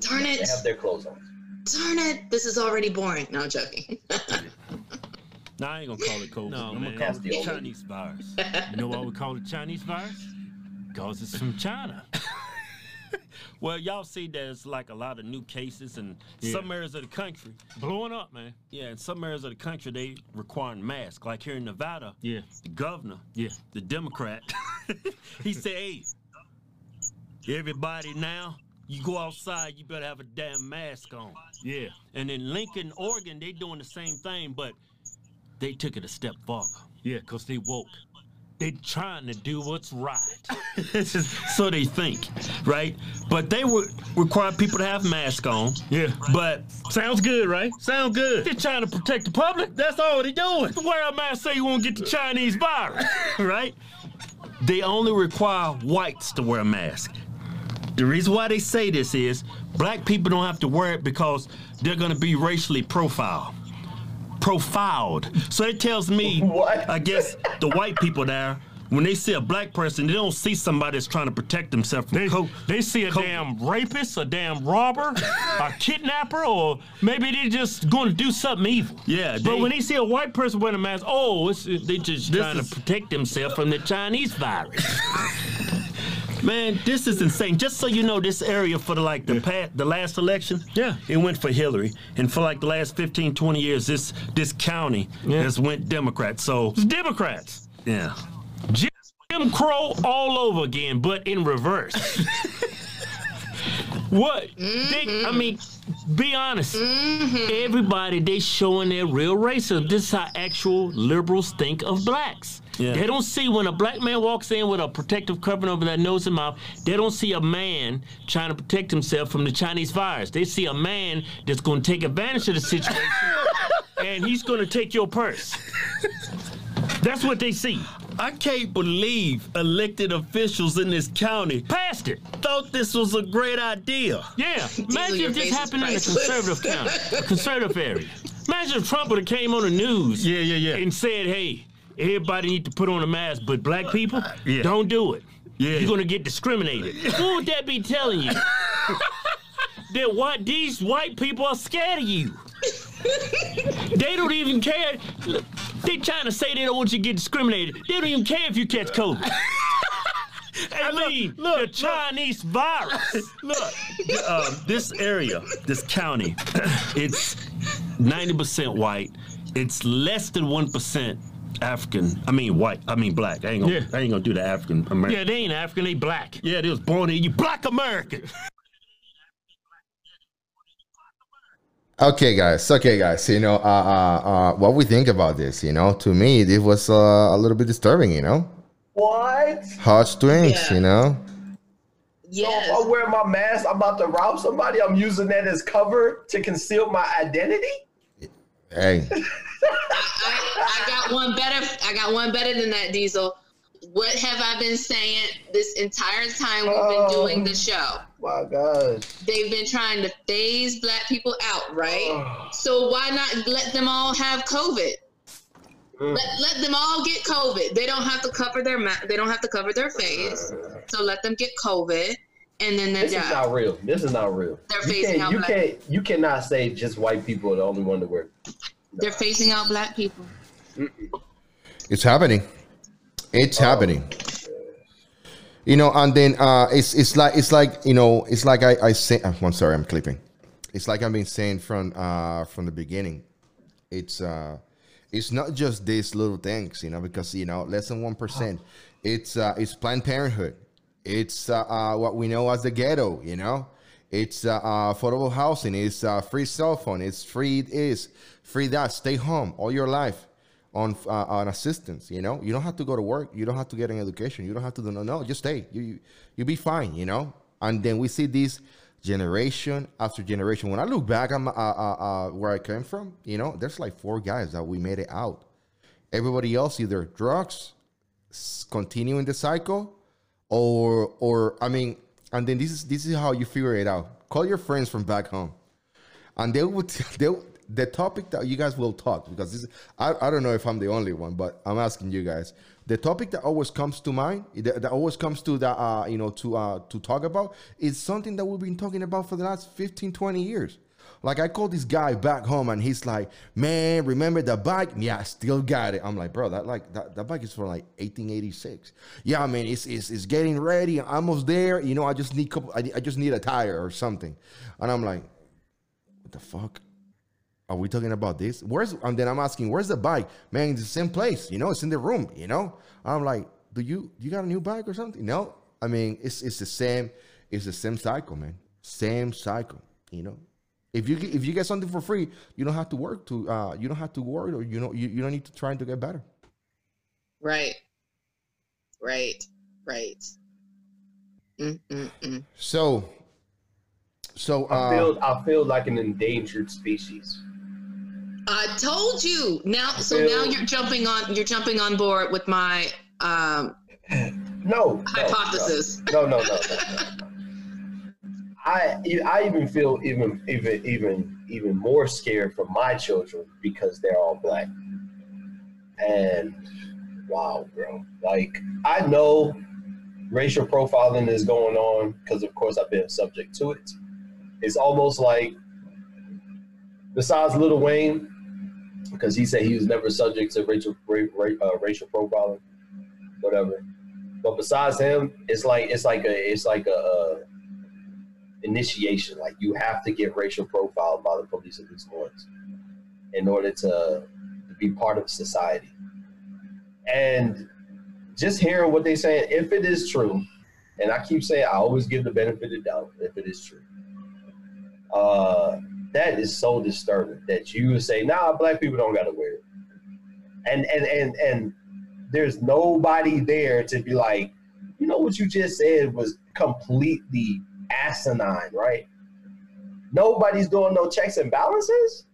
Speaker 3: Darn it.
Speaker 2: they
Speaker 3: it!
Speaker 2: have their clothes on.
Speaker 3: Darn it! This is already boring. No I'm joking.
Speaker 5: No, I ain't gonna call it COVID.
Speaker 6: No,
Speaker 5: I'm
Speaker 6: man.
Speaker 5: gonna call it
Speaker 2: the
Speaker 5: Chinese virus. You know why we call it Chinese virus? Because it's from China. well, y'all see there's like a lot of new cases in some areas of the country.
Speaker 6: Blowing up, man.
Speaker 5: Yeah, in some areas of the country they requiring masks. Like here in Nevada,
Speaker 6: Yeah.
Speaker 5: the governor,
Speaker 6: Yeah.
Speaker 5: the Democrat, he said, hey, everybody now, you go outside, you better have a damn mask on.
Speaker 6: Yeah.
Speaker 5: And in Lincoln, Oregon, they doing the same thing, but they took it a step farther.
Speaker 6: Yeah, because they woke.
Speaker 5: They trying to do what's right. so they think, right? But they would require people to have masks on.
Speaker 6: Yeah.
Speaker 5: But
Speaker 6: Sounds good, right? Sound good.
Speaker 5: they're trying to protect the public. That's all they're doing. Wear a mask so you won't get the Chinese virus, right? They only require whites to wear a mask. The reason why they say this is black people don't have to wear it because they're going to be racially profiled. Profiled. So it tells me,
Speaker 2: What?
Speaker 5: I guess, the white people there, when they see a black person, they don't see somebody that's trying to protect themselves from
Speaker 6: They,
Speaker 5: co-
Speaker 6: they see a
Speaker 5: co-
Speaker 6: damn rapist, a damn robber, a kidnapper, or maybe they're just going to do something evil.
Speaker 5: Yeah,
Speaker 6: But when they see a white person wearing a mask, oh, it's, they just trying
Speaker 5: is-
Speaker 6: to.
Speaker 5: protect themselves from the Chinese virus. Man, this is insane. Just so you know, this area for the like the past, the last election,
Speaker 6: Yeah.
Speaker 5: it went for Hillary, and for like the last 15, 20 years, this this county
Speaker 6: Yeah.
Speaker 5: has went Democrat. So
Speaker 6: It's Democrats.
Speaker 5: yeah,
Speaker 6: Jim, Jim Crow all over again, but in reverse. what? They, I mean, be honest. Mm-hmm. Everybody, they showing their real racism. This is how actual liberals think of blacks.
Speaker 5: Yeah.
Speaker 6: They don't see when a black man walks in with a protective covering over their nose and mouth, they don't see a man trying to protect himself from the Chinese virus. They see a man that's going to take advantage of the situation and he's going to take your purse. That's what they see.
Speaker 5: I can't believe elected officials in this county
Speaker 6: Passed it.
Speaker 5: thought this was a great idea.
Speaker 6: Yeah. Imagine if this
Speaker 3: is
Speaker 6: happened in a conservative county, a conservative area. Imagine if Trump would have came on the news
Speaker 5: Yeah, yeah, yeah.
Speaker 6: and said, hey, everybody need to put on a mask, but black people,
Speaker 5: Yeah.
Speaker 6: don't do it.
Speaker 5: Yeah.
Speaker 6: You're to get discriminated. Who would that be telling you? that what these white people are scared of you. they don't even care. Look, They trying to say they don't want you to get discriminated. They don't even care if you catch COVID. I mean, the Chinese virus.
Speaker 5: Look, um, this area, this county, it's 90% white. It's less than 1% African. I mean, white. I mean, black. I ain't gonna,
Speaker 6: Yeah.
Speaker 5: I ain't gonna do the African American.
Speaker 6: Yeah,
Speaker 5: American.
Speaker 6: they ain't African, they black.
Speaker 5: Yeah, they was born in you, black American.
Speaker 1: Okay, guys. Okay, guys. You know, uh, uh, uh, what we think about this? You know, to me, it was uh, a little bit disturbing. You know,
Speaker 2: What?
Speaker 1: Hodge twins.
Speaker 3: Yeah.
Speaker 1: You know,
Speaker 3: Yes.
Speaker 2: I'm wearing my mask. I'm about to rob somebody. I'm using that as cover to conceal my identity.
Speaker 1: Hey,
Speaker 3: I, I got one better. I got one better than that, Diesel. What have I been saying this entire time we've been
Speaker 2: Oh.
Speaker 3: doing the show?
Speaker 2: My God.
Speaker 3: They've been trying to phase black people out, right? Oh. So why not let them all have COVID? Mm. Let, let them all get COVID. They don't have to cover their ma- they don't have to cover their face. Uh. So let them get COVID, and then they're
Speaker 2: This is not real. This is not real.
Speaker 3: They're
Speaker 2: you
Speaker 3: phasing
Speaker 2: can't,
Speaker 3: out
Speaker 2: you
Speaker 3: black-
Speaker 2: can't you cannot say just white people are the only one to wear.
Speaker 3: They're phasing out black people.
Speaker 1: It's happening. It's happening. You know, and then uh, it's it's like it's like you know it's like I I say. uh, I'm sorry, I'm clipping. It's like I've been saying from uh from the beginning. It's uh it's not just these little things, you know, because you know less than one percent. It's uh it's Planned Parenthood. It's uh, uh what we know as the ghetto, you know. It's uh, affordable housing. It's free cell phone. It's free. It is free that. Stay home all your life on uh, on assistance. You know, you don't have to go to work. You don't have to get an education. You don't have to do no, no. Just stay. You you you be fine. You know. And then we see this generation after generation. When I look back at uh, uh, where I came from, you know, there's like four guys that we made it out. Everybody else either drugs, continuing the cycle, or or I mean, and then this is this is how you figure it out. Call your friends from back home and they would they the topic that you guys will talk because this I, I don't know if I'm the only one, but I'm asking you guys. The topic that always comes to mind, that, that always comes to the uh, you know to uh, to talk about is something that we've been talking about for the last 15, 20 years. Like I called this guy back home and he's like, Man, remember the bike? Yeah, I still got it. I'm like, bro, that like that, that bike is from like 1886. Yeah, I mean, it's it's, it's getting ready, I'm almost there. You know, I just need couple I, I just need a tire or something. And I'm like, what the fuck? Are we talking about this? Where's and then I'm asking, where's the bike? Man, it's the same place, you know, it's in the room, you know? I'm like, do you you got a new bike or something? No. I mean, it's it's the same, it's the same cycle, man. Same cycle, you know. If you get- if you get something for free, you don't have to work to uh you don't have to work or you know you, you don't need to try to get better.
Speaker 3: Right. Right. Right. Mm-mm-mm.
Speaker 1: So so
Speaker 2: I
Speaker 1: uh
Speaker 2: feel I feel like an endangered species.
Speaker 3: I told you. Now, so
Speaker 2: Bill-
Speaker 3: now you're jumping on. You're jumping on board with my um,
Speaker 2: No, no,
Speaker 3: hypothesis.
Speaker 2: No, no, no, no. no, no. I I even feel even even even even more scared for my children because they're all black. And wow, bro. Like I know racial profiling is going on because of course I've been subject to it. It's almost like besides Lil Wayne, because he said he was never subject to racial ra- ra- uh, racial profiling, whatever. But besides him, it's like it's like a it's like a, uh initiation. Like you have to get racial profiled by the police at least once in order to, to be part of society. And just hearing what they saying, if it is true, and I keep saying I always give the benefit of doubt if it is true. Uh, that is so disturbing that you would say, "Nah, black people don't gotta wear it," and and and and there's nobody there to be like, you know what you just said was completely asinine, right? Nobody's doing no checks and balances.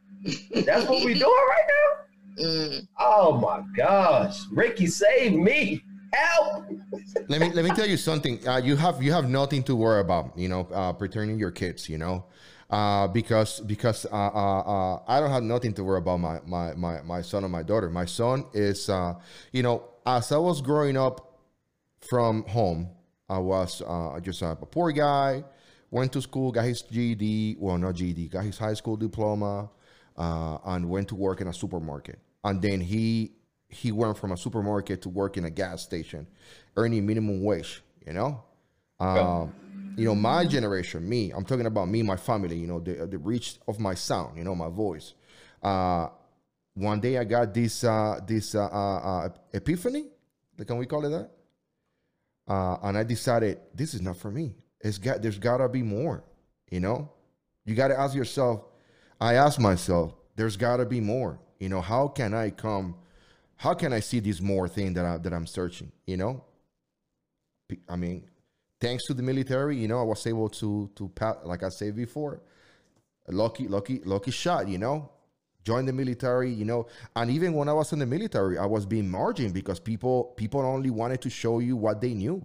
Speaker 2: That's what we're doing right now.
Speaker 3: Mm.
Speaker 2: Oh my gosh, Ricky, save me! Help!
Speaker 1: let me let me tell you something. Uh, you have you have nothing to worry about. You know, uh, paternity your kids. You know, uh, because because uh, uh, uh, I don't have nothing to worry about my my my my son or my daughter. My son is, uh, you know, as I was growing up from home, I was uh, just a poor guy. Went to school, got his GED. Well, not GED, got his high school diploma, uh, and went to work in a supermarket. And then he he went from a supermarket to work in a gas station, earning minimum wage. You know, um, you know my generation, me. I'm talking about me, my family. You know, the the reach of my sound. You know, my voice. Uh, one day I got this uh, this uh, uh, uh, epiphany. Can we call it that? Uh, and I decided this is not for me. It's got there's gotta be more. You know, you gotta ask yourself. I asked myself, there's gotta be more. You know, how can I come? How can I see this more thing that I that I'm searching? You know, I mean, thanks to the military, you know, I was able to to pa- like I said before, lucky lucky lucky shot. You know, join the military. You know, and even when I was in the military, I was being margined because people people only wanted to show you what they knew.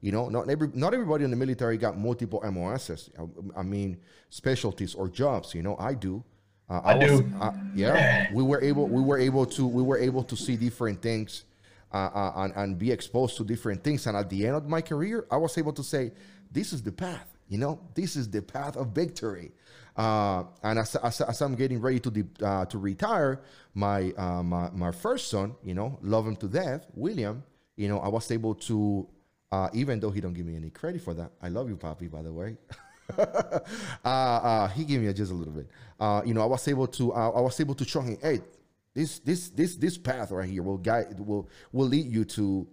Speaker 1: You know, not every not everybody in the military got multiple MOSs. I, I mean, specialties or jobs. You know, I do, Uh,
Speaker 2: I
Speaker 1: was,
Speaker 2: do.
Speaker 1: Uh, yeah, we were able we were able to we were able to see different things uh, uh, and, and be exposed to different things. And at the end of my career, I was able to say, "This is the path." You know, this is the path of victory. Uh, and as, as, as, I'm getting ready to de- uh, to retire, my, uh, my my first son, you know, love him to death, William. You know, I was able to, uh, even though he don't give me any credit for that. I love you, Poppy, by the way. Uh, uh, he gave me just a little bit. You know, I was able to I was able to show him, hey, this this this this path right here will guide will will lead you to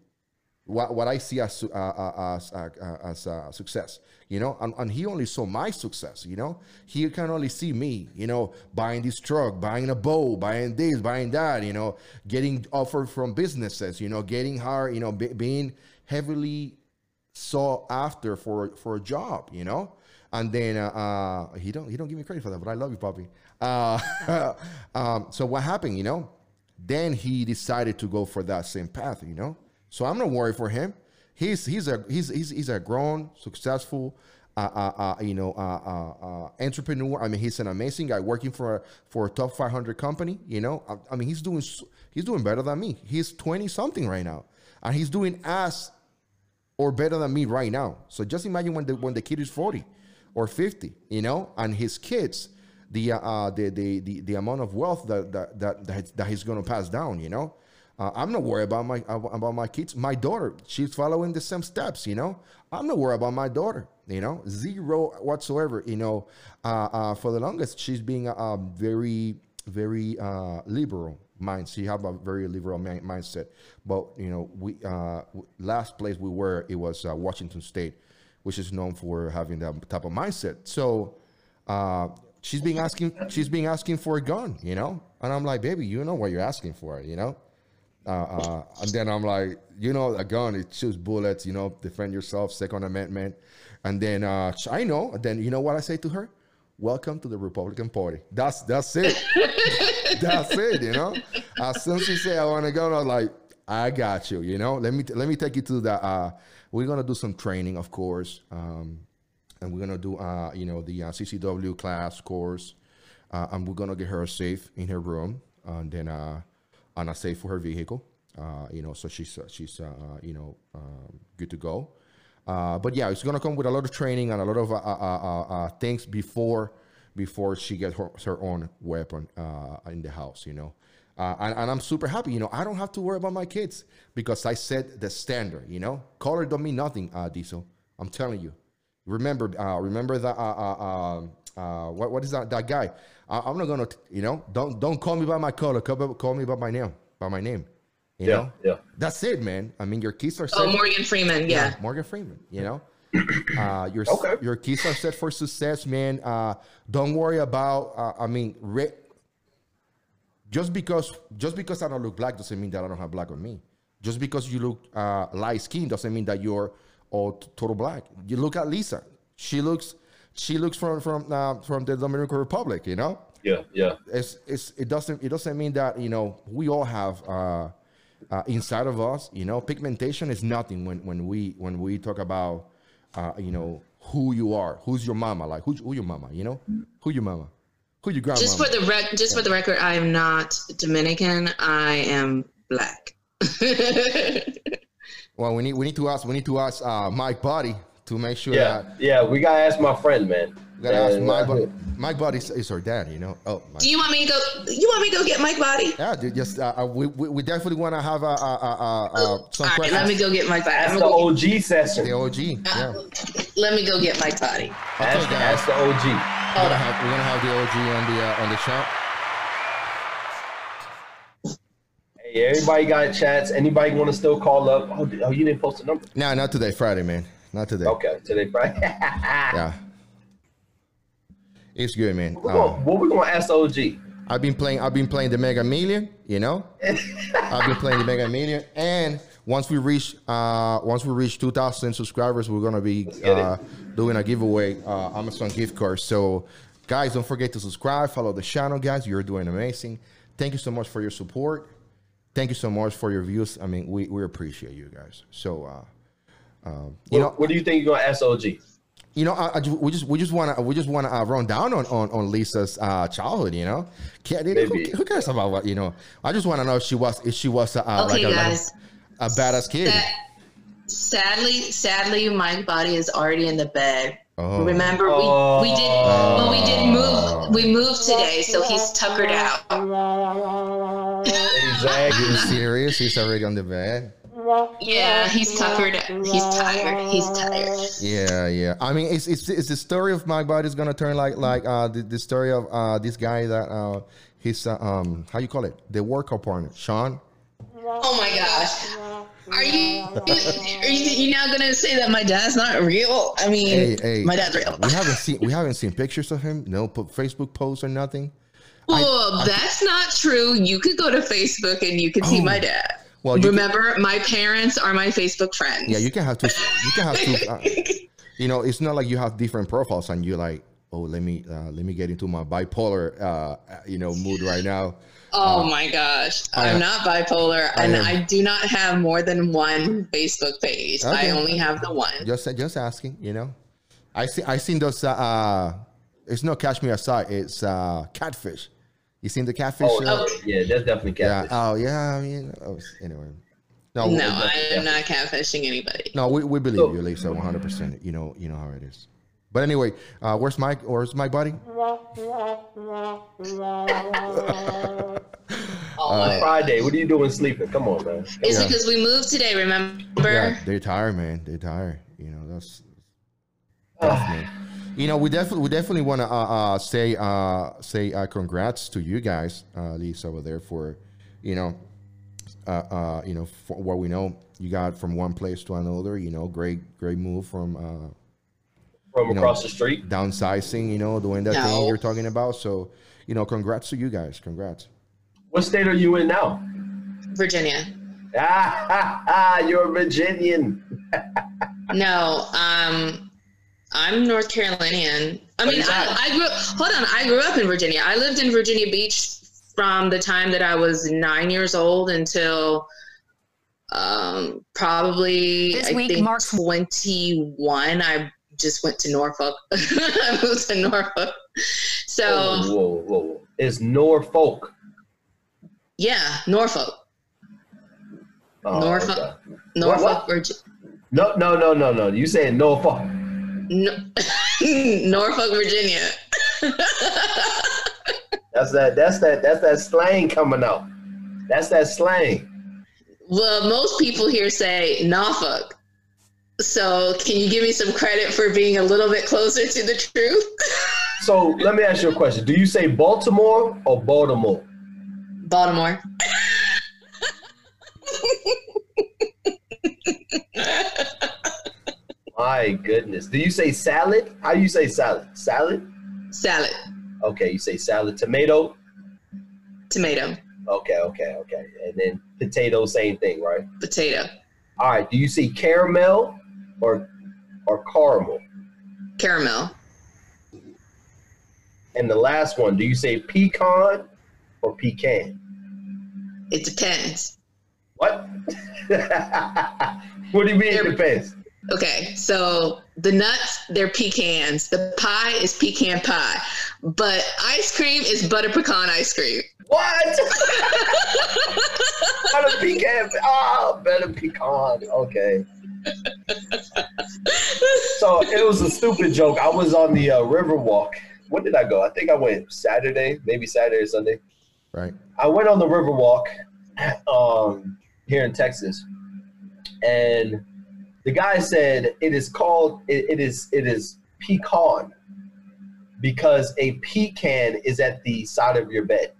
Speaker 1: what, what I see as uh, uh, as uh, as uh, success, you know, and, and he only saw my success, you know. He can only see me, you know, buying this truck, buying a bow, buying this, buying that, you know, getting offered from businesses, you know, getting hired, you know, be, being heavily sought after for for a job, you know. And then uh, uh, he don't he don't give me credit for that, but I love you, Poppy. Uh, um, so what happened, you know? Then he decided to go for that same path, you know. So I'm not worried for him. He's he's a he's he's, he's a grown, successful, uh, uh, uh, you know, uh, entrepreneur. I mean, he's an amazing guy working for a, for a top 500 company. You know, I, I mean, he's doing he's doing better than me. He's 20 something right now, and he's doing as or better than me right now. So just imagine when the when the kid is 40 or 50, you know, and his kids, the uh, the, the the the amount of wealth that that that, that he's to pass down, you know. Uh, I'm not worried about my about my kids. My daughter, she's following the same steps. You know, I'm not worried about my daughter. You know, zero whatsoever. You know, uh, uh, for the longest, she's being a, very very uh, liberal mind. She have a very liberal mi- mindset. But you know, we uh, last place we were, it was uh, Washington State, which is known for having that type of mindset. So she's being asking she's being asking for a gun. You know, and I'm like, baby, you know what you're asking for. You know. Uh, uh, and then I'm like, you know, a gun, it shoots bullets, you know, defend yourself, Second Amendment. And then uh, I know, and then you know what I say to her? Welcome to the Republican Party. That's that's it. that's it, you know. As soon as she said I want to go, I was like, I got you, you know. Let me let me take you to the. Uh, we're gonna do some training, of course, um, and we're gonna do, uh, you know, the uh, CCW class course, uh, and we're gonna get her safe in her room, and then uh, on a safe for her vehicle. Uh, you know, so she's uh, she's uh, you know um, good to go. Uh, but yeah, it's gonna come with a lot of training and a lot of uh, uh, things before before she gets her, her own weapon in the house. You know, and, and, I'm super happy. You know, I don't have to worry about my kids because I set the standard. You know, color don't mean nothing, Diesel. I'm telling you. Remember, remember that. Um, what what is that that guy? I, am not gonna, you know, don't don't call me by my color. Call, call me by my name, by my name. You
Speaker 2: yeah,
Speaker 1: know,
Speaker 2: yeah.
Speaker 1: That's it, man. I mean, your keys are.
Speaker 3: Set. Oh, Morgan Freeman, yeah. yeah.
Speaker 1: Morgan Freeman. You know, uh, your
Speaker 2: okay.
Speaker 1: your keys are set for success, man. Uh, don't worry about. Uh, I mean, re- just because just because I don't look black doesn't mean that I don't have black on me. Just because you look uh, light skin doesn't mean that you're all total black. You look at Lisa. She looks she looks from from uh, from the Dominican Republic. You know.
Speaker 2: Yeah, yeah.
Speaker 1: It's it's it doesn't it doesn't mean that you know we all have uh, uh, inside of us. You know, pigmentation is nothing when when we when we talk about uh, you know who you are, who's your mama, like who's who your mama, you know, who your mama, who your grandma.
Speaker 3: Just for the rec, just for the record, I am not Dominican. I am black.
Speaker 1: well, we need we need to ask we need to ask uh, Mike Body to make sure
Speaker 2: yeah,
Speaker 1: that
Speaker 2: yeah, we gotta ask my friend, man.
Speaker 1: We gotta ask Mike. Body. Mike Body is, is her dad, you know. Oh,
Speaker 3: Mike. do you want me to go? You want me to go get Mike Body?
Speaker 1: Yeah, dude, just uh, uh we, we, we definitely want to have a, a, a, a some
Speaker 3: All right, let me go get Mike Body.
Speaker 2: That's the OG session.
Speaker 1: The OG, yeah.
Speaker 3: let me go get Mike Body.
Speaker 2: That's, okay, that's the OG.
Speaker 1: We're gonna, have, we're gonna have the OG on the uh, on the show.
Speaker 2: Hey, everybody got chats. Anybody want to still call up? Oh, oh, you didn't post a number.
Speaker 1: No, not today. Friday, man. Not today.
Speaker 2: Okay, today Friday.
Speaker 1: yeah. It's good, man.
Speaker 2: What, uh, what we gonna ask OG?
Speaker 1: I've been playing. I've been playing the Mega Million. You know, I've been playing the Mega Million, and once we reach uh, once we reach 2,000 subscribers, we're gonna be uh, doing a giveaway uh, Amazon gift card. So, guys, don't forget to subscribe, follow the channel, guys. You're doing amazing. Thank you so much for your support. Thank you so much for your views. I mean, we, we appreciate you guys. So, uh, um, you
Speaker 2: what,
Speaker 1: know,
Speaker 2: what do you think you're gonna ask OG?
Speaker 1: you know, I, I we just we just want to we just want to uh, run down on on, on Lisa's uh, childhood. You know, Can't, who, who cares about what you know? I just want to know if she was if she was uh,
Speaker 3: Okay,
Speaker 1: like a,
Speaker 3: guys.
Speaker 1: a badass kid.
Speaker 3: That- sadly, sadly, my body is already in the bed.
Speaker 1: Oh.
Speaker 3: Remember, we, we did when we did move. We moved today, so he's tuckered out.
Speaker 2: Exactly.
Speaker 1: You serious? He's already on the bed.
Speaker 3: Yeah, he's tuckered. He's tired. He's tired.
Speaker 1: Yeah, yeah. I mean, it's it's, it's the story of my body is gonna turn like like uh the, the story of uh this guy that uh he's uh, um how you call it the workout partner Sean.
Speaker 3: Oh my gosh. Are you are you, you now gonna say that my dad's not real? I mean,
Speaker 1: Hey, hey.
Speaker 3: my dad's real.
Speaker 1: We haven't seen we haven't seen pictures of him. No, put Facebook posts or nothing.
Speaker 3: Well, that's not true. You could go to Facebook and you can see
Speaker 1: Oh.
Speaker 3: my dad.
Speaker 1: Well,
Speaker 3: Remember, my parents are my Facebook friends.
Speaker 1: Yeah, you can have two. You can have two. Uh, you know, it's not like you have different profiles and you're like, oh, let me uh, let me get into my bipolar, uh, you know, mood right now.
Speaker 3: Oh my gosh.
Speaker 1: I-
Speaker 3: I'm not bipolar
Speaker 1: I
Speaker 3: and
Speaker 1: am.
Speaker 3: I do not have more than one Facebook page.
Speaker 1: Okay.
Speaker 3: I only have the one.
Speaker 1: Just just asking, you know. I see. I seen those. Uh, uh, it's not catch me aside. It's uh, catfish. You seen the catfish?
Speaker 2: Oh,
Speaker 1: uh,
Speaker 2: yeah, that's definitely catfish.
Speaker 1: yeah.
Speaker 2: catfish.
Speaker 1: Oh yeah. I mean, oh, anyway. No,
Speaker 3: No, I am not catfishing anybody.
Speaker 1: no, we, we believe
Speaker 2: So-
Speaker 1: you, Lisa, one hundred percent. You know, you know how it is. But anyway, uh, where's Mike? Where's my buddy?
Speaker 3: Oh,
Speaker 2: Friday, what are you doing sleeping? Come on, man.
Speaker 3: It's
Speaker 1: yeah.
Speaker 3: because we moved today, remember?
Speaker 1: Yeah, they're tired, man. They're tired. You know, that's tough, man. You know, we definitely we definitely want to uh, uh, say uh, say uh, congrats to you guys, uh, Lisa, over there for, you know, uh, uh, you know, for what we know you got from one place to another. You know, great great move from uh,
Speaker 2: From
Speaker 1: you know,
Speaker 2: across the street.
Speaker 1: downsizing. You know, doing that thing you're talking about. So, you know, congrats to you guys. Congrats.
Speaker 2: What state are you in now?
Speaker 3: Virginia.
Speaker 2: Ah, ha, ha, you're a Virginian.
Speaker 3: No, um, I'm North Carolinian. I mean. I, I grew. Hold on, I grew up in Virginia. I lived in Virginia Beach from the time that I was nine years old until um, probably
Speaker 7: This
Speaker 3: I
Speaker 7: week
Speaker 3: think
Speaker 7: marks-
Speaker 3: 21. I just went to Norfolk. I moved to Norfolk. So
Speaker 2: Whoa, whoa, whoa. It's Norfolk.
Speaker 3: yeah, Norfolk,
Speaker 2: Oh,
Speaker 3: Norfolk.
Speaker 2: okay.
Speaker 3: Norfolk. Virginia.
Speaker 2: No, no, no, no, no. You saying Norfolk.
Speaker 3: No- Norfolk, Virginia.
Speaker 2: That's that. That's that. That's that slang coming out. That's that slang.
Speaker 3: Well, most people here say Norfolk. So, can you give me some credit for being a little bit closer to the truth?
Speaker 2: So let me ask you a question. Do you say Baltimore or Baltimore?
Speaker 3: Baltimore.
Speaker 2: My goodness. Do you say salad? How do you say salad? Salad?
Speaker 3: Salad,
Speaker 2: Okay, you say salad. Tomato?
Speaker 3: tomato,
Speaker 2: Okay, okay, okay. And then potato, same thing, right?
Speaker 3: potato,
Speaker 2: All right. Do you say caramel or or caramel?
Speaker 3: caramel,
Speaker 2: And the last one, do you say pecan or pecan?
Speaker 3: it depends.
Speaker 2: What? what do you mean it depends?
Speaker 3: Okay, so the nuts, they're pecans. The pie is pecan pie. But ice cream is butter pecan ice cream.
Speaker 2: What? better pecan. Oh, better pecan. Okay. So it was a stupid joke. I was on the uh, river walk. When did I go? I think I went Saturday, maybe Saturday or Sunday.
Speaker 1: Right.
Speaker 2: I went on the river walk um, here in Texas, and the guy said it is called it, it is it is pecan because a pecan is at the side of your bed.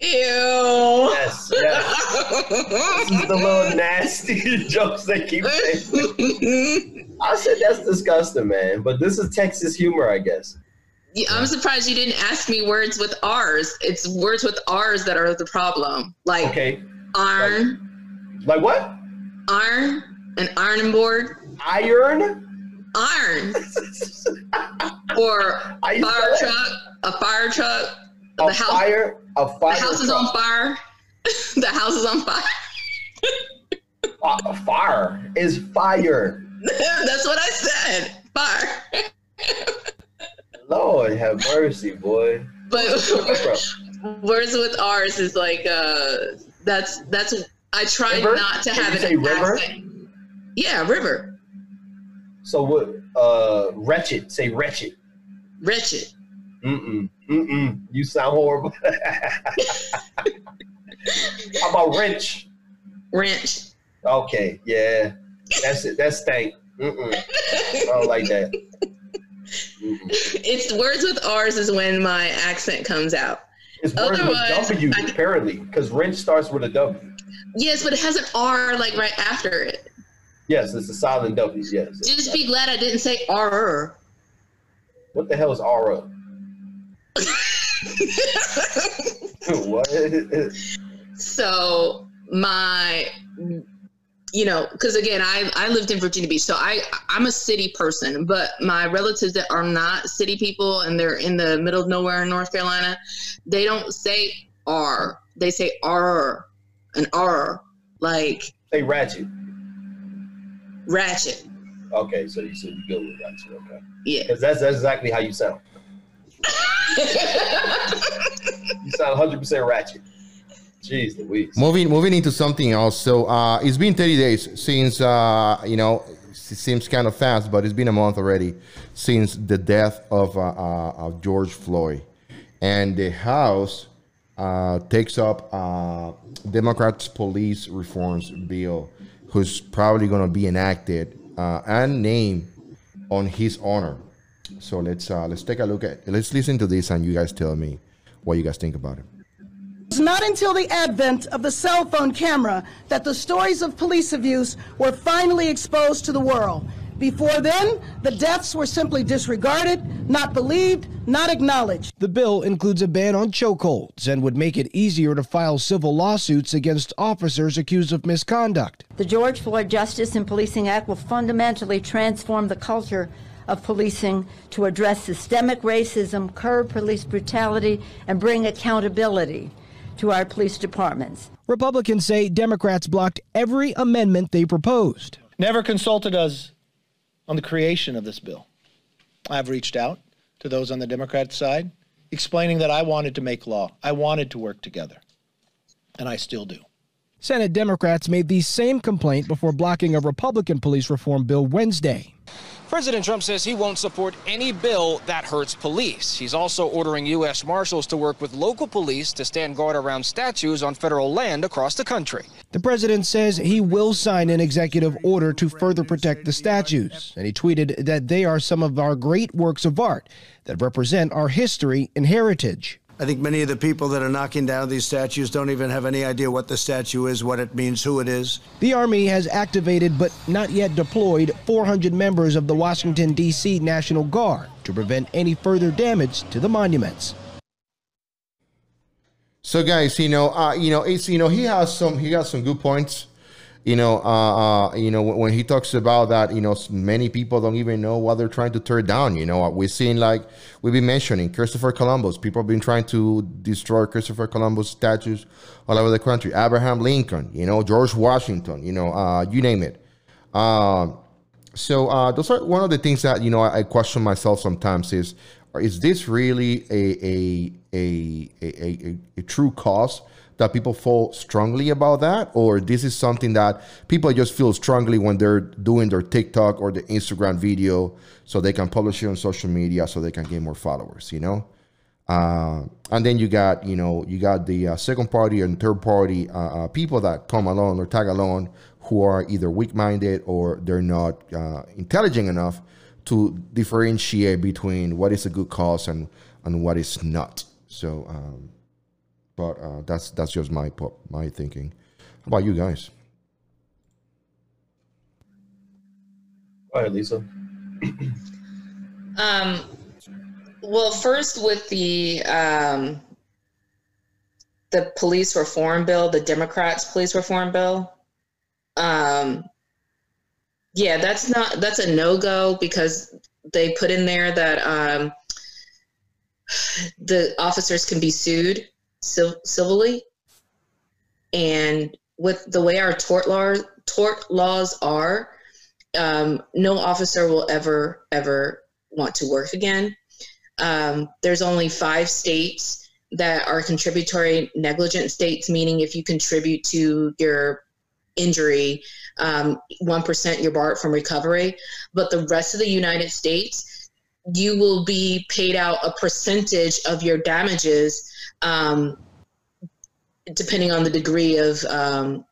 Speaker 3: Ew.
Speaker 2: Yes, yes. This is the little nasty jokes they keep saying. I said that's disgusting, man. But this is Texas humor, I guess.
Speaker 3: Yeah, I'm surprised you didn't ask me words with R's. It's words with R's that are the problem. Like
Speaker 2: Okay,
Speaker 3: iron,
Speaker 2: like what?
Speaker 3: iron, an ironing board,
Speaker 2: Iron?
Speaker 3: iron, or
Speaker 2: you
Speaker 3: fire truck, a fire truck.
Speaker 2: A
Speaker 3: The house,
Speaker 2: fire, a
Speaker 3: the
Speaker 2: fire.
Speaker 3: house is on fire. the house is on fire.
Speaker 2: Fire is fire.
Speaker 3: That's what I said. fire.
Speaker 2: Lord have mercy, boy.
Speaker 3: But words with ours is like uh that's that's I tried
Speaker 2: River?
Speaker 3: not to
Speaker 2: Did
Speaker 3: have it
Speaker 2: say river?
Speaker 3: Yeah, river.
Speaker 2: So what? Uh, wretched. Say wretched.
Speaker 3: Wretched.
Speaker 2: Mm-mm. Mm-mm. You sound horrible. How about wrench?
Speaker 3: Wrench.
Speaker 2: Okay, yeah. That's it. That's stank. Mm-mm. I don't like that. Mm-mm.
Speaker 3: It's words with R's is when my accent comes out.
Speaker 2: It's words with
Speaker 3: Otherwise,
Speaker 2: W,
Speaker 3: I-
Speaker 2: apparently, because wrench starts with a W.
Speaker 3: Yes, but it has an R like right after it.
Speaker 2: Yes, it's a silent W. Yes.
Speaker 3: Just be glad I didn't say R.
Speaker 2: What the hell is R? what?
Speaker 3: so my you know because again i i lived in virginia beach so i i'm a city person but my relatives that are not city people and they're in the middle of nowhere in north carolina they don't say r they say r and r like
Speaker 2: Say ratchet.
Speaker 3: Ratchet
Speaker 2: Okay, so you said you go with ratchet. Okay,
Speaker 3: yeah
Speaker 2: because that's that's exactly how you sound. You sound 100 percent ratchet. Jeez Louise.
Speaker 1: Moving moving into something else. So uh, it's been 30 days since uh, you know it seems kind of fast, but it's been a month already since the death of uh, uh, of George Floyd, and the House uh, takes up uh, Democrats' police reforms bill, who's probably going to be enacted uh, and named on his honor. So let's uh, let's take a look at let's listen to this and you guys tell me what you guys think about it.
Speaker 7: It's not until the advent of the cell phone camera that the stories of police abuse were finally exposed to the world. Before then, the deaths were simply disregarded, not believed, not acknowledged.
Speaker 8: The bill includes a ban on chokeholds and would make it easier to file civil lawsuits against officers accused of misconduct.
Speaker 9: The George Floyd Justice and Policing Act will fundamentally transform the culture of policing to address systemic racism, curb police brutality, and bring accountability to our police departments.
Speaker 8: Republicans say Democrats blocked every amendment they proposed.
Speaker 10: never consulted us on the creation of this bill. I've reached out to those on the Democrat side, explaining that I wanted to make law. I wanted to work together. And I still do.
Speaker 8: Senate Democrats made the same complaint before blocking a Republican police reform bill Wednesday.
Speaker 11: President Trump says he won't support any bill that hurts police. He's also ordering U.S. Marshals to work with local police to stand guard around statues on federal land across the country.
Speaker 8: The president says he will sign an executive order to further protect the statues, and he tweeted that they are some of our great works of art that represent our history and heritage.
Speaker 12: I think many of the people that are knocking down these statues don't even have any idea what the statue is, what it means, who it is.
Speaker 8: The Army has activated but not yet deployed 400 members of the Washington, D.C. National Guard to prevent any further damage to the monuments.
Speaker 1: So, guys, you know, uh, you know, it's you know, he has some, he got some good points. You know, uh, uh, you know, when, he talks about that, you know, many people don't even know what they're trying to tear down. You know, we've seen like we've been mentioning Christopher Columbus. People have been trying to destroy Christopher Columbus statues all over the country. Abraham Lincoln, you know, George Washington, you know, uh, you name it. Um, so uh, those are one of the things that you know I, I question myself sometimes is is this really a a a a, a, a true cause that people feel strongly about that? Or this is something that people just feel strongly when they're doing their TikTok or the Instagram video so they can publish it on social media so they can get more followers you know? Uh, and then you got you know you got the uh, second party and third party uh, uh, people that come along or tag along who are either weak-minded or they're not uh, intelligent enough to differentiate between what is a good cause and and what is not. So um, but uh, that's that's just my po- my thinking how about you guys
Speaker 2: Go ahead, Lisa.
Speaker 3: Um, well, first with the um, the police reform bill, the Democrats' police reform bill. Um, yeah, that's not that's a no go because they put in there that um, the officers can be sued civ- civilly, and with the way our tort law tort laws are, um, no officer will ever ever want to work again. Um, there's only five states that are contributory negligent states, meaning if you contribute to your injury, um, 1% you're barred from recovery. But the rest of the United States, you will be paid out a percentage of your damages um, depending on the degree of um,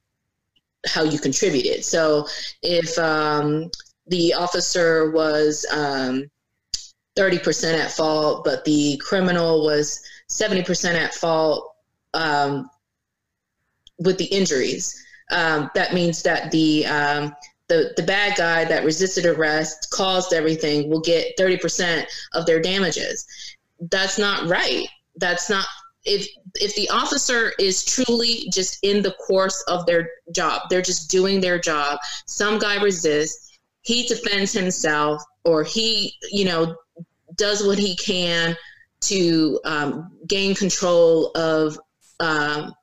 Speaker 3: how you contributed. So if um, the officer was um, 30% at fault, but the criminal was 70% at fault um, with the injuries, um, that means that the um, the the bad guy that resisted arrest, caused everything, will get 30% of their damages. That's not right. That's not if if the officer is truly just in the course of their job, they're just doing their job. Some guy resists, he defends himself, or he, you know, does what he can to um, gain control of um,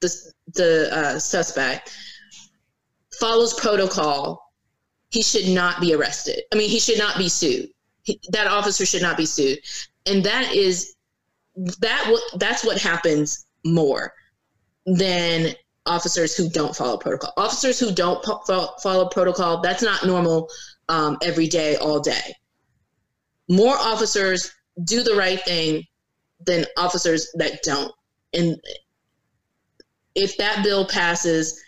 Speaker 3: the the uh, suspect. Follows protocol. He should not be arrested. I mean, he should not be sued. He, that officer should not be sued, and that is that what that's what happens more than officers who don't follow protocol. Officers who don't po- follow protocol, that's not normal um, every day, all day. More officers do the right thing than officers that don't. And if that bill passes,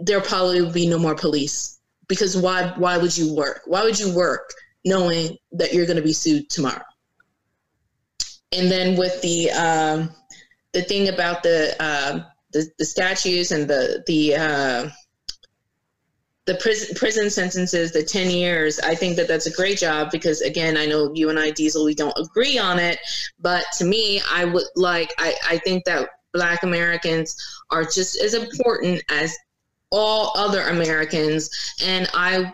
Speaker 3: there probably will be no more police because why? Why would you work? Why would you work knowing that you're going to be sued tomorrow? And then with the um, the thing about the, uh, the the statues and the the uh, the prison prison sentences, the ten years, I think that that's a great job because again, I know you and I, Diesel, we don't agree on it, but to me, I would like I I think that Black Americans are just as important as all other Americans, and I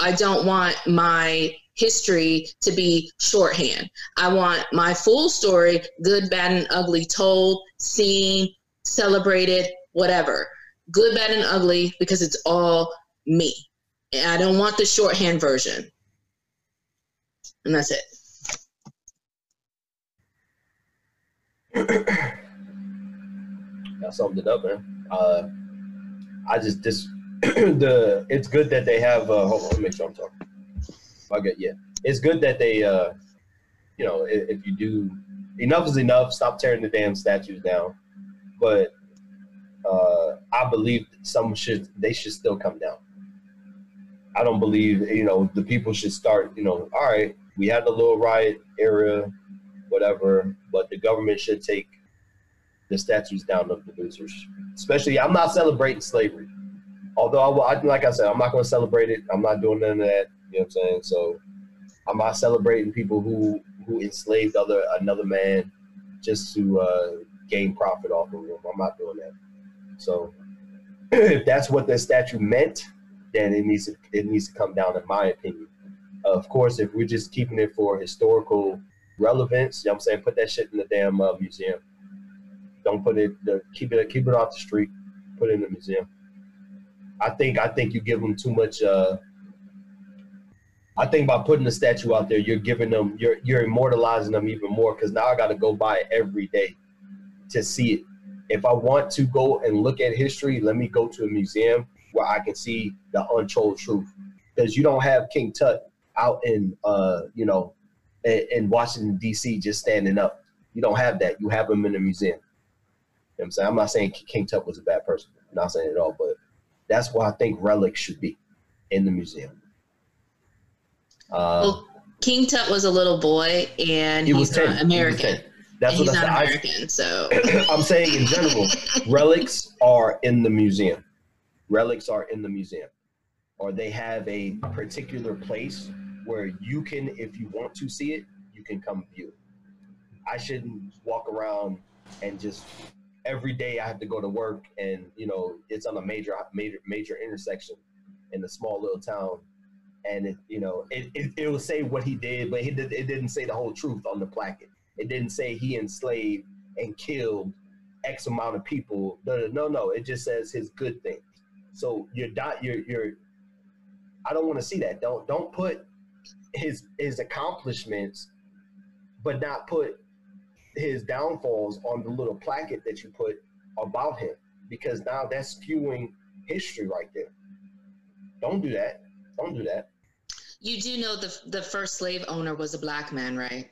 Speaker 3: I don't want my history to be shorthand. I want my full story, good, bad, and ugly, told, seen, celebrated, whatever. Good, bad, and ugly because it's all me. And I don't want the shorthand version. And that's it.
Speaker 2: That summed it up, man. Uh, I just this the it's good that they have. Uh, hold on, let me make sure I'm talking. Okay, yeah, it's good that they, uh, you know, if, if you do enough is enough. Stop tearing the damn statues down. But uh, I believe some should they should still come down. I don't believe you know the people should start. You know, all right, we had the little riot era, whatever, but the government should take the statues down of the losers. Especially, I'm not celebrating slavery. Although, I, like I said, I'm not going to celebrate it. I'm not doing none of that. You know what I'm saying? So I'm not celebrating people who who enslaved other another man just to uh, gain profit off of him. I'm not doing that. So if that's what the statue meant, then it needs to it needs to come down, in my opinion. of course, if we're just keeping it for historical relevance, you know what I'm saying, put that shit in the damn uh, museum. Don't put it. Keep it. Keep it off the street. Put it in the museum. I think. I think you give them too much. Uh, I think by putting the statue out there, you're giving them, you're you're immortalizing them even more. Because now I got to go by it every day to see it. If I want to go and look at history, let me go to a museum where I can see the untold truth. Because you don't have King Tut out in, uh, you know, in, in Washington D.C. just standing up. You don't have that. You have him in a museum. You know I'm saying I'm not saying King Tut was a bad person. I'm not saying it at all, but that's why I think relics should be in the museum.
Speaker 3: Uh, well, King Tut was a little boy, and he he's not American. That's and what he's not American. so
Speaker 2: I'm saying in general, relics are in the museum. Relics are in the museum, or they have a particular place where you can, if you want to see it, you can come view. I shouldn't walk around and just every day I have to go to work, and you know it's on a major, major, major intersection in a small little town and it, you know it, it, it will say what he did, but he did, it didn't say the whole truth on the placket. It didn't say he enslaved and killed X amount of people. No, no, no. It just says his good things. So you're not you're you're I don't want to see that. Don't don't put his his accomplishments, but not put his downfalls on the little placket that you put about him, because now that's skewing history right there. Don't do that. Don't do that.
Speaker 3: You do know the the first slave owner was a black man, right?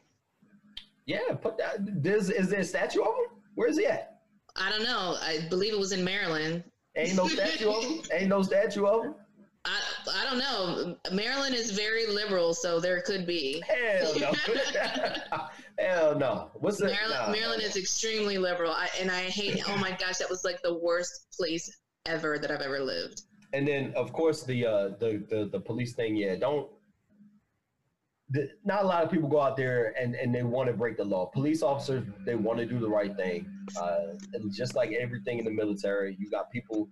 Speaker 2: Yeah, put that. There's, is there a statue of him? Where is he at?
Speaker 3: I don't know. I believe it was in Maryland.
Speaker 2: Ain't no statue of him. Ain't no statue of him.
Speaker 3: I, I don't know. Maryland is very liberal, so there could be.
Speaker 2: Hell no. Hell no. What's the
Speaker 3: Maryland?
Speaker 2: nah.
Speaker 3: Maryland is extremely liberal, I, and I hate. Oh my gosh, that was like the worst place ever that I've ever lived.
Speaker 2: And then, of course, the uh, the, the the police thing. Yeah, don't. The, not a lot of people go out there and, and they want to break the law. Police officers, they want to do the right thing. Uh, just like everything in the military, you got people,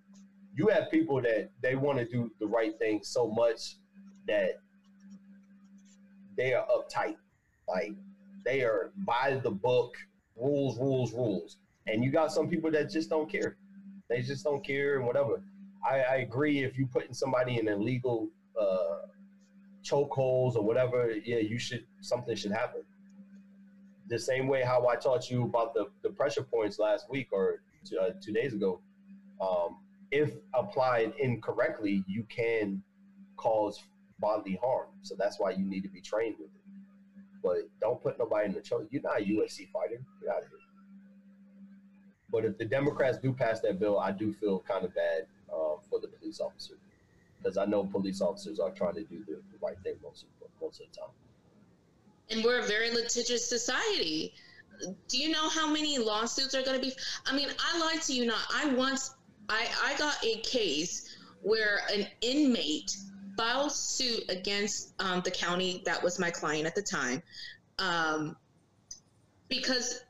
Speaker 2: you have people that they want to do the right thing so much that they are uptight. Like they are by the book, rules, rules, rules. And you got some people that just don't care. They just don't care and whatever. I, I agree if you're putting somebody in illegal uh, chokeholds or whatever, yeah, you should something should happen. The same way how I taught you about the, the pressure points last week or two, uh, two days ago. Um, if applied incorrectly, you can cause bodily harm. So that's why you need to be trained with it. But don't put nobody in the choke. You're not a UFC fighter. Get out of here. But if the Democrats do pass that bill, I do feel kind of bad uh, for the police officer because I know police officers are trying to do the, the right thing most of, most of the time.
Speaker 3: And we're a very litigious society. Do you know how many lawsuits are going to be? I mean, I lied to you not. I once, I, I got a case where an inmate filed suit against um, the county that was my client at the time um, because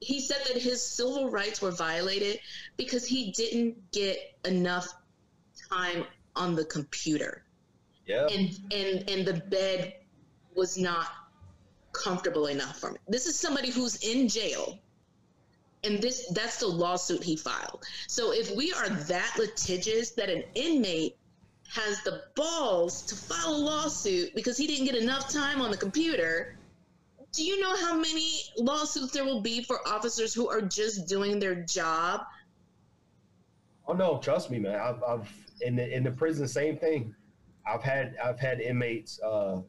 Speaker 3: he said that his civil rights were violated because he didn't get enough time on the computer
Speaker 2: Yeah.
Speaker 3: and and and the bed was not comfortable enough for me. This is somebody who's in jail. And this that's the lawsuit he filed. So if we are that litigious that an inmate has the balls to file a lawsuit because he didn't get enough time on the computer, do you know how many lawsuits there will be for officers who are just doing their job?
Speaker 2: Oh no, trust me, man. I've, I've in the in the prison, same thing. I've had I've had inmates uh,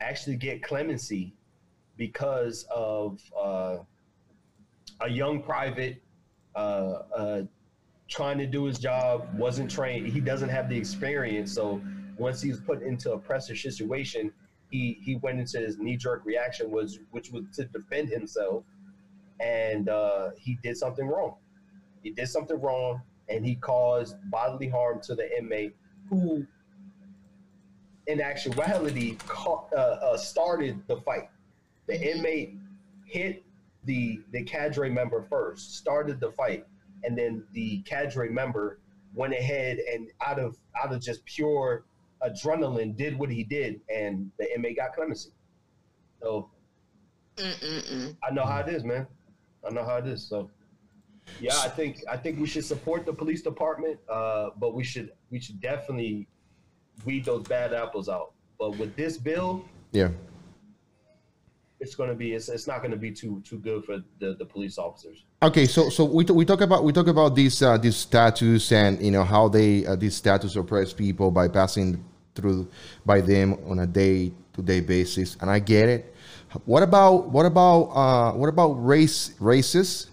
Speaker 2: actually get clemency because of uh, a young private uh, uh, trying to do his job, wasn't trained. He doesn't have the experience, so once he was put into a pressure situation, he he went into his knee jerk reaction was which was to defend himself, and uh, he did something wrong. He did something wrong, and he caused bodily harm to the inmate who, in actuality, uh, uh, started the fight. The inmate hit the the cadre member first, started the fight, and then the cadre member went ahead and out of out of just pure adrenaline did what he did, and the inmate got clemency. So
Speaker 3: Mm-mm-mm.
Speaker 2: I know how it is, man. I know how it is. So yeah, I think I think we should support the police department, uh, but we should we should definitely weed those bad apples out. But with this bill,
Speaker 1: Yeah.
Speaker 2: it's going to be it's, it's not going to be too too good for the, the police officers.
Speaker 1: Okay, so so we, t- we talk about we talk about these uh, these statues and you know how they uh, these statues oppress people by passing through by them on a day to day basis, and I get it. What about what about uh, what about race races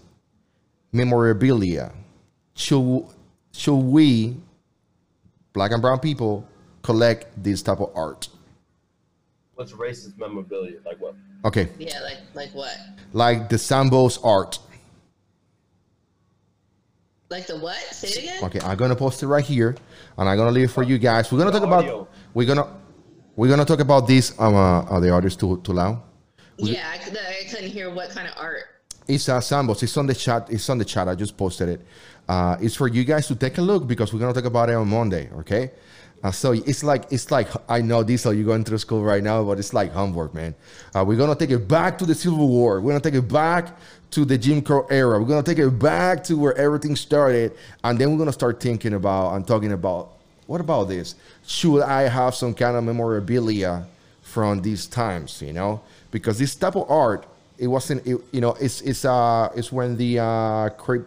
Speaker 1: memorabilia? Should should we, black and brown people, collect this type of art?
Speaker 2: What's racist memorabilia? Like what?
Speaker 1: Okay,
Speaker 3: Yeah, like like what?
Speaker 1: like the Sambo's art.
Speaker 3: Like the what? Say it again.
Speaker 1: Okay, I'm gonna post it right here, and I'm gonna leave it for you guys. We're gonna talk about we're gonna we're gonna talk about this. Um, uh, are the artists too too loud?
Speaker 3: Yeah, I, could, I couldn't hear what kind of art.
Speaker 1: It's uh, Sambos. It's on the chat. It's on the chat. I just posted it. Uh, it's for you guys to take a look because we're gonna talk about it on Monday. Okay. Uh, so it's like it's like I know Diesel, you're going through school right now, but it's like homework, man. Uh, we're gonna take it back to the Civil War. We're gonna take it back to the Jim Crow era. We're gonna take it back to where everything started, and then we're gonna start thinking about and talking about what about this? Should I have some kind of memorabilia from these times? You know, because this type of art, it wasn't. It, you know, it's it's uh it's when the uh cre-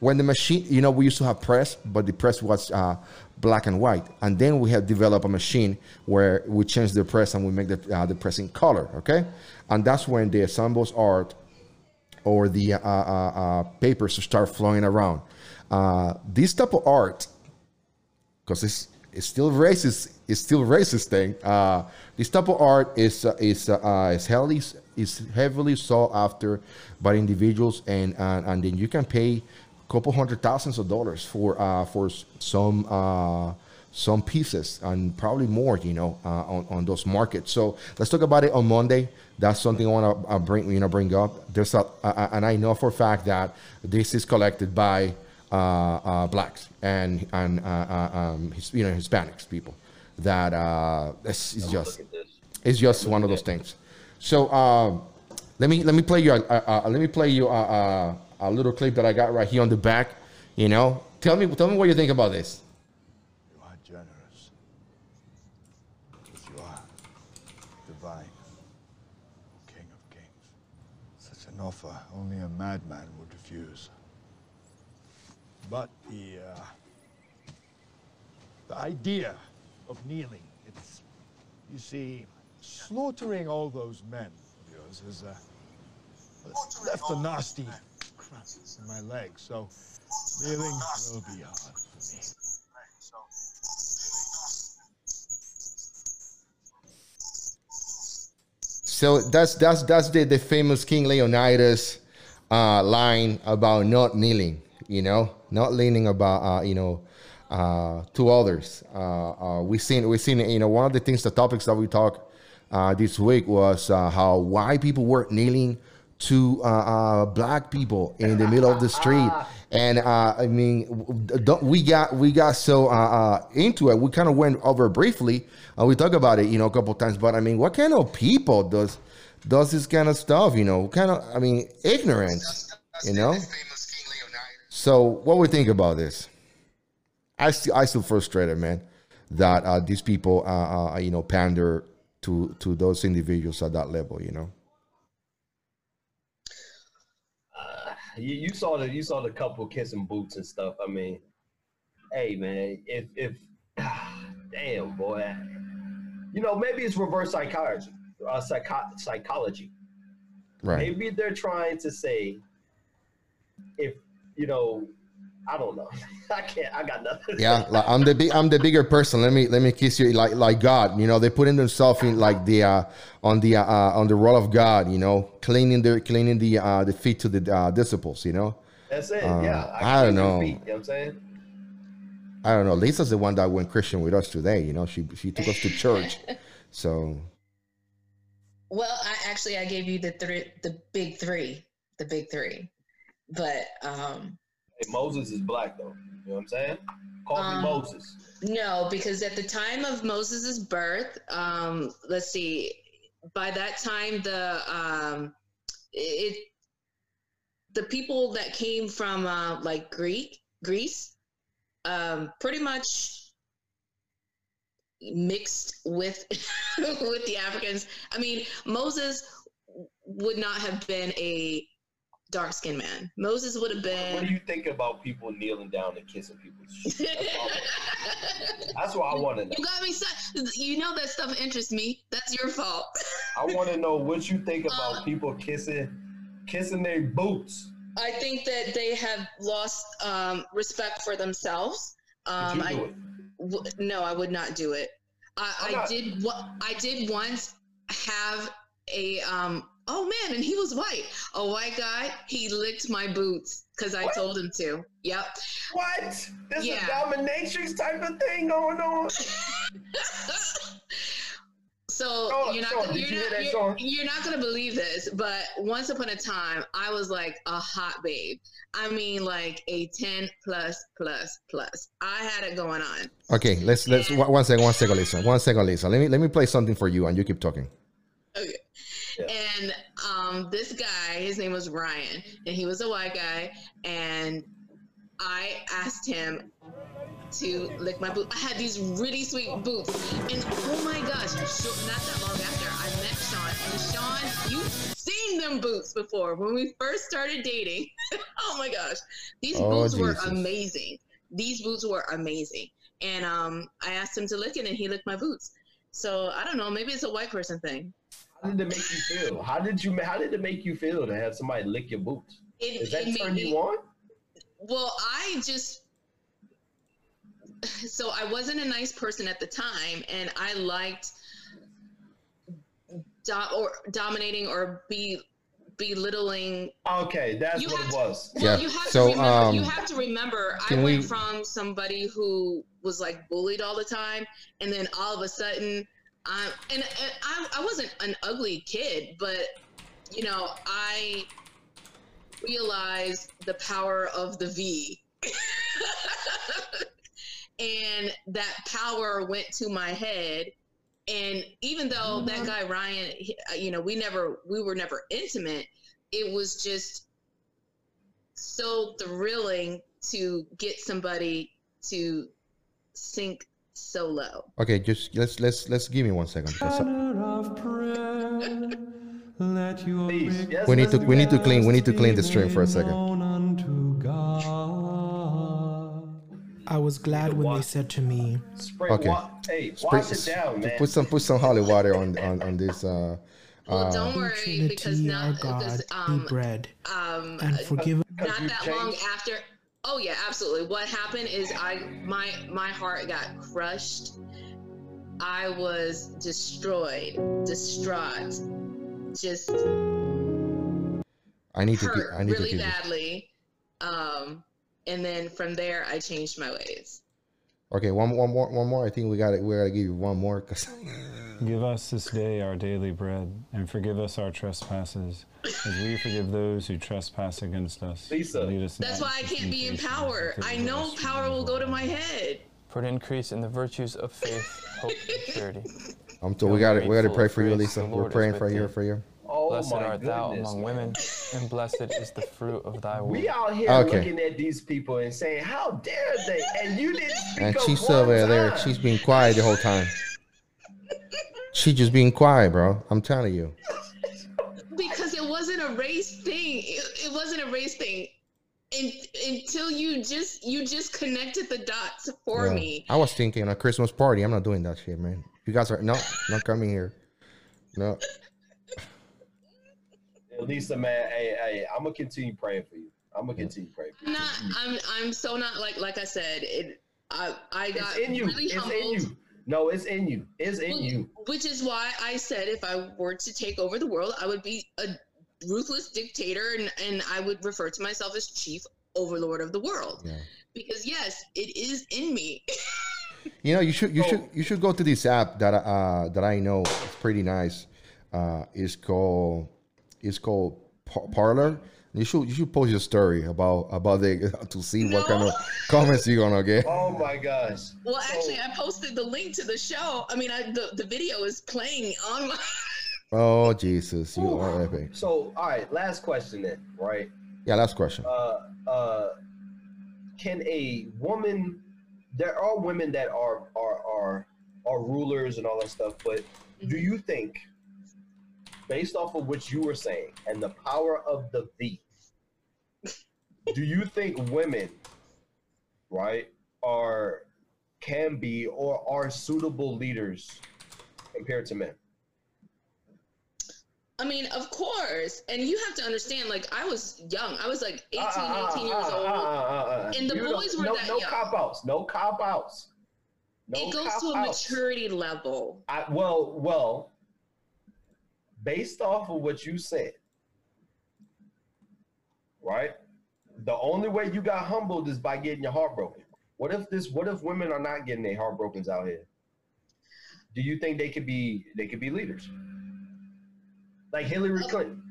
Speaker 1: when the machine. You know, we used to have press, but the press was uh black and white, and then we have developed a machine where we change the press and we make the uh, the press in color. Okay, and that's when the assembles art or the uh, uh, uh, papers start flowing around. This type of art, because it's it's still racist, it's still racist thing. This type of art is is is heavily is heavily sought after by individuals, and and, and then you can pay a couple hundred thousands of dollars for uh, for some uh, some pieces and probably more, you know, uh, on, on those markets. So let's talk about it on Monday. That's something I want to uh, bring, you know, bring up. There's a, uh, and I know for a fact that this is collected by uh, uh, blacks and and uh, uh, um, his, you know Hispanics people. That uh, it's, it's just it's just one of those things. So let me let me play you a, a, a let me play you a, a, a little clip that I got right here on the back. You know, tell me tell me what you think about this.
Speaker 13: You are generous. But you are divine. King of kings. Such an offer only a madman would refuse. But the, uh, the idea of kneeling, it's, you see, slaughtering all those men of yours is, uh, left a nasty crack in my leg, so kneeling will be hard for me.
Speaker 1: So that's that's that's the, the famous King Leonidas uh, line about not kneeling, you know, not leaning about uh, you know uh, to others. Uh, uh, we seen we seen you know one of the things the topics that we talked uh, this week was uh, how why people were kneeling to uh, uh, black people in the middle of the street. And uh, I mean, we got we got so uh, uh, into it. We kind of went over briefly. We talked about it, you know, a couple times. But I mean, what kind of people does does this kind of stuff? You know, kind of I mean, ignorance. You know. So, what we think about this? I still I still frustrated, man, that uh, these people, uh, uh, you know, pander to to those individuals at that level. You know.
Speaker 2: you, you saw the you saw the couple kissing boots and stuff. I mean, hey man, if if damn boy, you know maybe it's reverse psychology, uh, psycho- psychology.
Speaker 1: Right.
Speaker 2: Maybe they're trying to say, if you know, I don't know. I can't. I got nothing.
Speaker 1: Yeah, like I'm the big, I'm the bigger person. Let me let me kiss you like like God. You know, they putting themselves in like the uh, on the uh, on the role of God. You know, cleaning the cleaning the uh, the feet to the uh, disciples. You know.
Speaker 2: That's it.
Speaker 1: Uh,
Speaker 2: yeah.
Speaker 1: I don't know.
Speaker 2: feet, you know what I'm saying?
Speaker 1: I don't know. Lisa's the one that went Christian with us today. You know, she she took us to church. So
Speaker 3: Well, I actually I gave you the three, the big three, the big three, but um,
Speaker 2: Hey, Moses is black though. You know what I'm saying? Call me
Speaker 3: Um,
Speaker 2: Moses.
Speaker 3: no, because at the time of Moses' birth, um, let's see, by that time the um, it the people that came from uh, like Greek Greece, um, pretty much mixed with with the Africans. I mean, Moses would not have been a dark skinned man. Moses would have been.
Speaker 2: What do you think about people kneeling down and kissing people's shoes? That's. What I want to know.
Speaker 3: You got me. si- You know that stuff interests me. That's your fault.
Speaker 2: I want to know what you think about people kissing, kissing their boots.
Speaker 3: I think that they have lost um, respect for themselves. Um, I? W- no, I would not do it. I, I
Speaker 2: not?
Speaker 3: did what I did once have a um. Oh man, and he was white. A white guy. He licked my boots because I told him to. Yep.
Speaker 2: What? this
Speaker 3: Yeah.
Speaker 2: a dominatrix type of thing going on.
Speaker 3: So
Speaker 2: Sean,
Speaker 3: you're not
Speaker 2: Sean,
Speaker 3: you're
Speaker 2: you
Speaker 3: not, you're, you're not gonna believe this, but once upon a time, I was like a hot babe. I mean, like a ten plus plus plus. I had it going on.
Speaker 1: okay, let's let's one one second, one second, Lisa, one second, Lisa. Let me let me play something for you, and you keep talking.
Speaker 3: Okay. And um, this guy, his name was Ryan, and he was a white guy, and I asked him to lick my boot. I had these really sweet boots, and oh my gosh, Sha- not that long after I met Sean, and Sean, you've seen them boots before when we first started dating. oh my gosh, these
Speaker 1: Oh,
Speaker 3: boots were amazing. These boots were amazing, and um, I asked him to lick it, and he licked my boots. So I don't know, maybe it's a white person thing.
Speaker 2: How did it make you feel? How did you? How did it make you feel to have somebody lick your boots?
Speaker 3: It,
Speaker 2: Does that
Speaker 3: it made
Speaker 2: turn you
Speaker 3: me-
Speaker 2: on?
Speaker 3: Well, I just so I wasn't a nice person at the time, and I liked do- or dominating or be belittling.
Speaker 2: Okay, that's
Speaker 3: You
Speaker 2: what
Speaker 3: have
Speaker 2: it
Speaker 3: to-
Speaker 2: was.
Speaker 3: Well,
Speaker 1: Yeah,
Speaker 3: you have
Speaker 1: so,
Speaker 3: to remember. you
Speaker 1: um,
Speaker 3: have to remember. I went
Speaker 1: we-
Speaker 3: from somebody who was like bullied all the time, and then all of a sudden, I'm and, and I, I wasn't an ugly kid, but you know, I realized the power of the V. and that power went to my head and even though that guy ryan he- uh, you know we never we were never intimate it was just so thrilling to get somebody to sink so low
Speaker 1: Okay, just let's let's let's give me one second. Because I-
Speaker 2: Please, yes,
Speaker 1: we need to
Speaker 2: do
Speaker 1: we need to clean we need to clean the stream for a second.
Speaker 14: I was glad when they said to me,
Speaker 2: Spray
Speaker 1: Okay.
Speaker 2: wa- hey,
Speaker 1: Spray-
Speaker 2: wash it down, man.
Speaker 1: Put some put some holy water on on on this. Uh,
Speaker 3: well
Speaker 1: uh,
Speaker 3: don't worry because
Speaker 14: Trinity,
Speaker 3: now
Speaker 14: our
Speaker 3: because
Speaker 14: God, be
Speaker 3: um
Speaker 14: bread,
Speaker 3: um
Speaker 14: and forgive
Speaker 3: not that long after oh yeah absolutely what happened is i my my heart got crushed i was destroyed distraught just
Speaker 1: I need to
Speaker 3: hurt
Speaker 1: get, I need
Speaker 3: really
Speaker 1: to get this.
Speaker 3: badly um and then from there i changed my ways
Speaker 1: Okay, one one more one more. I think we got to we got to give you one more because
Speaker 15: Give us this day our daily bread, and forgive us our trespasses, as we forgive those who trespass against us.
Speaker 2: Lisa.
Speaker 15: Us
Speaker 3: that's why i can't be in power i know power will go to my head
Speaker 16: For an increase in the virtues of faith, hope, and charity.
Speaker 1: I'm so we got to we got to pray for you,
Speaker 16: grace,
Speaker 1: Lisa. We're praying for you for you.
Speaker 2: Oh
Speaker 16: blessed
Speaker 2: my
Speaker 16: art thou among
Speaker 2: man.
Speaker 16: women, and blessed is the fruit of thy womb.
Speaker 2: We out here
Speaker 1: Okay.
Speaker 2: looking at these people and saying, "How dare they?" And you didn't speak
Speaker 1: And she's
Speaker 2: one
Speaker 1: over there.
Speaker 2: time.
Speaker 1: She's been quiet the whole time. She just being quiet, bro. I'm telling you.
Speaker 3: because it wasn't a race thing it, it wasn't a race thing and, until you just you just connected the dots for
Speaker 1: Yeah.
Speaker 3: me
Speaker 1: I was thinking a Christmas party. I'm not doing that shit, man. You guys are no, not coming here. No.
Speaker 2: Lisa, man, hey, hey, I'm gonna continue praying for you. I'm gonna continue praying for
Speaker 3: I'm
Speaker 2: you.
Speaker 3: not. I'm. I'm so not like. Like I said, it. I. I got
Speaker 2: It's in you.
Speaker 3: really
Speaker 2: It's in you. No, it's in you. It's in you.
Speaker 3: Which is why I said if I were to take over the world, I would be a ruthless dictator, and and I would refer to myself as chief overlord of the world.
Speaker 1: Yeah.
Speaker 3: Because yes, it is in me.
Speaker 1: You know, you should you should you should go to this app that uh that I know It's pretty nice. Uh, it's called it's called Par- Parler. You should you should post your story about about the to see what kind of comments you're gonna get.
Speaker 2: Oh my gosh.
Speaker 3: well, actually, I posted the link to the show. I mean, I, the the video is playing on my.
Speaker 1: Oh Jesus, you are epic.
Speaker 2: So, all right, last question then, right?
Speaker 1: Yeah, last question.
Speaker 2: Uh, uh, can a woman? There are women that are are are are rulers and all that stuff, but do mm-hmm. you think, based off of what you were saying and the power of the V, do you think women, right, are can be or are suitable leaders compared to men?
Speaker 3: I mean, of course, and you have to understand. Like, I was young. I was like uh, uh, 18,
Speaker 2: Uh,
Speaker 3: 18 years uh, old, and the boys were
Speaker 2: no,
Speaker 3: that
Speaker 2: no
Speaker 3: young.
Speaker 2: cop outs. No cop outs. No
Speaker 3: it goes to a
Speaker 2: cop-outs.
Speaker 3: maturity level.
Speaker 2: I, well, well, based off of what you said, right? The only way you got humbled is by getting your heart broken. What if this? What if women are not getting their heart broken out here? Do you think they could be? They could be leaders, like Hillary Clinton.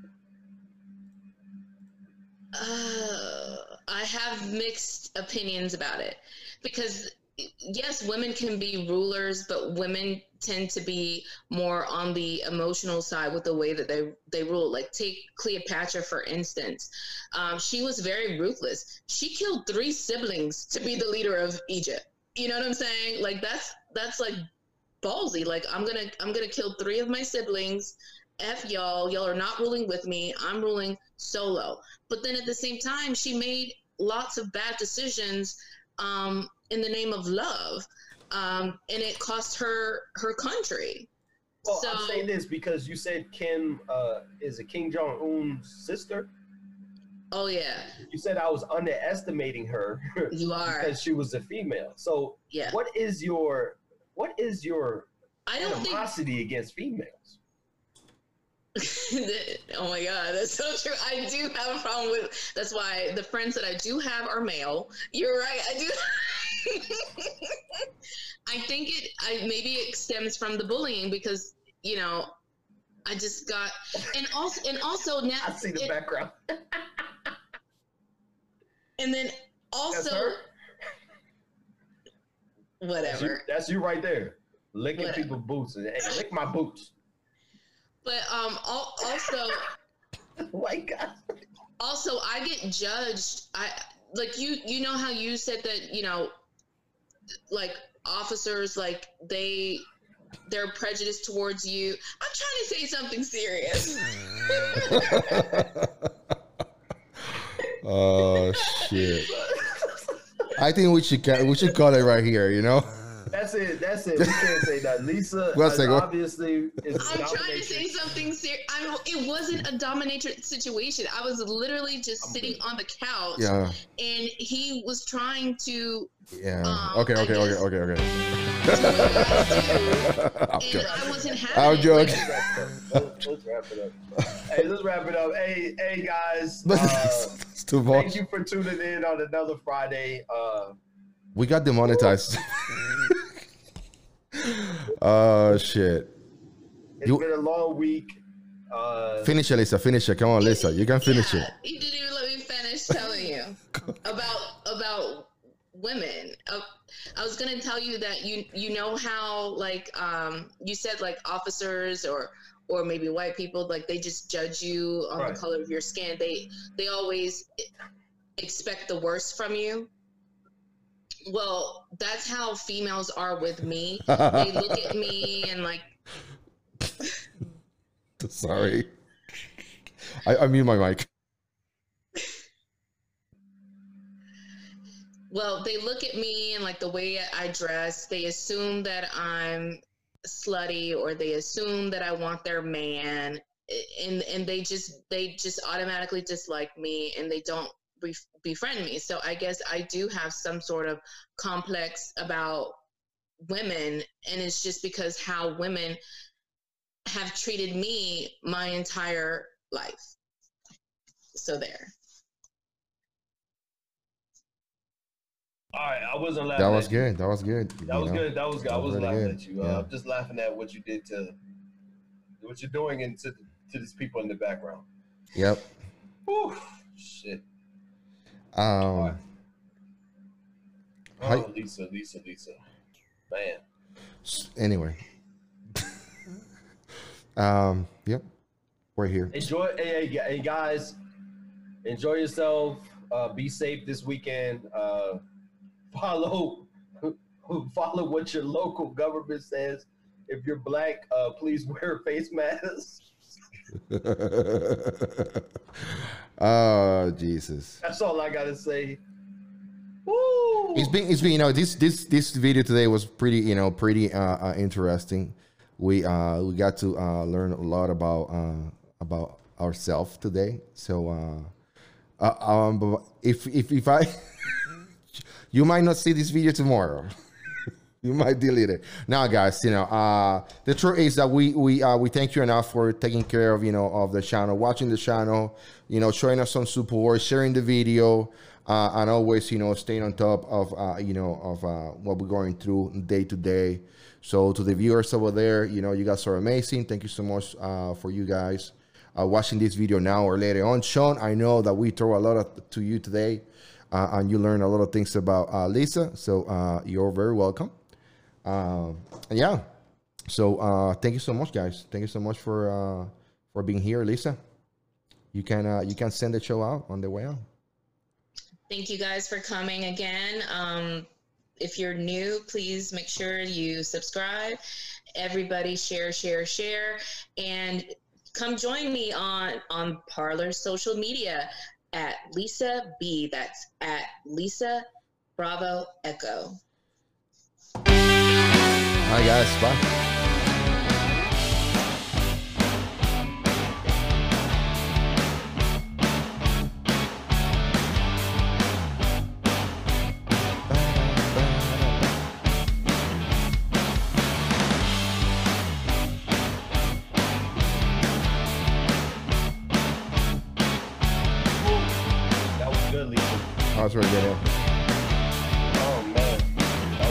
Speaker 3: Uh, I have mixed opinions about it because yes, women can be rulers, but women tend to be more on the emotional side with the way that they they rule. Like take Cleopatra for instance, um, she was very ruthless. She killed three siblings to be the leader of Egypt. You know what I'm saying? Like that's that's like ballsy. Like I'm gonna I'm gonna kill three of my siblings. F y'all, y'all are not ruling with me. I'm ruling solo. But then at the same time, she made lots of bad decisions um, in the name of love, um, and it cost her her country.
Speaker 2: Well,
Speaker 3: so,
Speaker 2: I'm saying this because you said Kim uh, is a Kim Jong Un's sister.
Speaker 3: Oh yeah.
Speaker 2: You said I was underestimating her.
Speaker 3: You are
Speaker 2: because she was a female. So
Speaker 3: yeah.
Speaker 2: What is your what is your
Speaker 3: I don't
Speaker 2: animosity against females?
Speaker 3: oh my god, that's so true. I do have a problem with. That's why the friends that I do have are male. You're right. I do. I think it. I maybe it stems from the bullying because you know, I just got and also and also now
Speaker 2: I see the
Speaker 3: it-
Speaker 2: background.
Speaker 3: and then also
Speaker 2: her? That's you,
Speaker 3: whatever.
Speaker 2: that's you right there, licking
Speaker 3: Whatever.
Speaker 2: people's boots and hey, lick my boots.
Speaker 3: But um, al- also,
Speaker 2: my God.
Speaker 3: Also, I get judged. I like you. You know how you said that. You know, like officers, like they they're prejudiced towards you. I'm trying to say something serious.
Speaker 1: Oh shit! I think we should we should call it right here. You know.
Speaker 2: That's it. That's it. We can't say that. Lisa
Speaker 1: One
Speaker 2: uh,
Speaker 1: second.
Speaker 2: obviously is
Speaker 3: I'm trying to say something serious. I'm. It wasn't a dominatrix situation. I was literally just sitting on the couch,
Speaker 1: Yeah.
Speaker 3: and he was trying to.
Speaker 1: Yeah.
Speaker 3: Um,
Speaker 1: okay. Okay. Okay. Okay. Okay. I'm
Speaker 3: And
Speaker 1: joking.
Speaker 3: I wasn't having
Speaker 1: I'm joking.
Speaker 2: let's, let's wrap it up. Hey, let's wrap it up. Hey, hey guys. Uh,
Speaker 1: it's too
Speaker 2: thank you for tuning in on another Friday. Uh,
Speaker 1: We got demonetized. Oh shit!
Speaker 2: it's
Speaker 1: You-
Speaker 2: been a long week. Uh,
Speaker 1: Finish it, Lisa. Finish it. Come on, Lisa. You can finish it.
Speaker 3: You didn't even let me finish telling you about about women. Uh, I was gonna tell you that you you know how like um you said like officers or or maybe white people like they just judge you on
Speaker 2: Right.
Speaker 3: the color of your skin. They they always expect the worst from you. Well, that's how females are with me. they look at me and like
Speaker 1: Sorry. I, I mute my mic.
Speaker 3: Well, they look at me and like the way I dress, they assume that I'm slutty or they assume that I want their man and and they just they just automatically dislike me and they don't bef- befriend me. So I guess I do have some sort of complex about women and it's just because how women have treated me my entire life. So there.
Speaker 2: all right, I wasn't laughing.
Speaker 1: That was
Speaker 2: at you.
Speaker 1: good. That was good.
Speaker 2: That was good. That was good. I
Speaker 1: That was
Speaker 2: wasn't
Speaker 1: really
Speaker 2: laughing
Speaker 1: good.
Speaker 2: at you. Uh, I'm just laughing at what you did to what you're doing and to to these people in the background.
Speaker 1: Yep.
Speaker 2: Whew, shit.
Speaker 1: Um.
Speaker 2: Oh,
Speaker 1: Hi-
Speaker 2: Lisa, Lisa, Lisa. Man.
Speaker 1: Anyway. um. Yep. We're here.
Speaker 2: Enjoy, hey, hey, hey, guys, enjoy yourself. Uh, be safe this weekend. Uh, follow, follow what your local government says. If you're black, uh, please wear face mask.
Speaker 1: oh Jesus.
Speaker 2: That's all I gotta say. Woo!
Speaker 1: It's been it's been you know this this this video today was pretty you know pretty uh, uh interesting. We uh we got to uh learn a lot about uh about ourselves today. So uh, uh um if if if I you might not see this video tomorrow. you might delete it. Now, guys, you know, uh, the truth is that we we uh, we thank you enough for taking care of you know of the channel, watching the channel, you know, showing us some support, sharing the video, uh, and always you know staying on top of uh, you know of uh, what we're going through day to day. So to the viewers over there, you know, you guys are amazing. Thank you so much uh, for you guys uh, watching this video now or later on. Sean, I know that we throw a lot of, to you today. uh, and you learn a lot of things about uh, Lisa. So uh, you're very welcome. Um, yeah, so uh, thank you so much, guys. Thank you so much for uh, for being here, Lisa. You can uh, you can send the show out on the way out.
Speaker 3: Thank you guys for coming again. Um, if you're new, please make sure you subscribe. Everybody share, share, share, and come join me on on Parler social media at Lisa B. That's at Lisa Bravo Echo.
Speaker 1: All right, guys. Bye.
Speaker 2: That was good, Lisa.
Speaker 1: Oh, that was very good.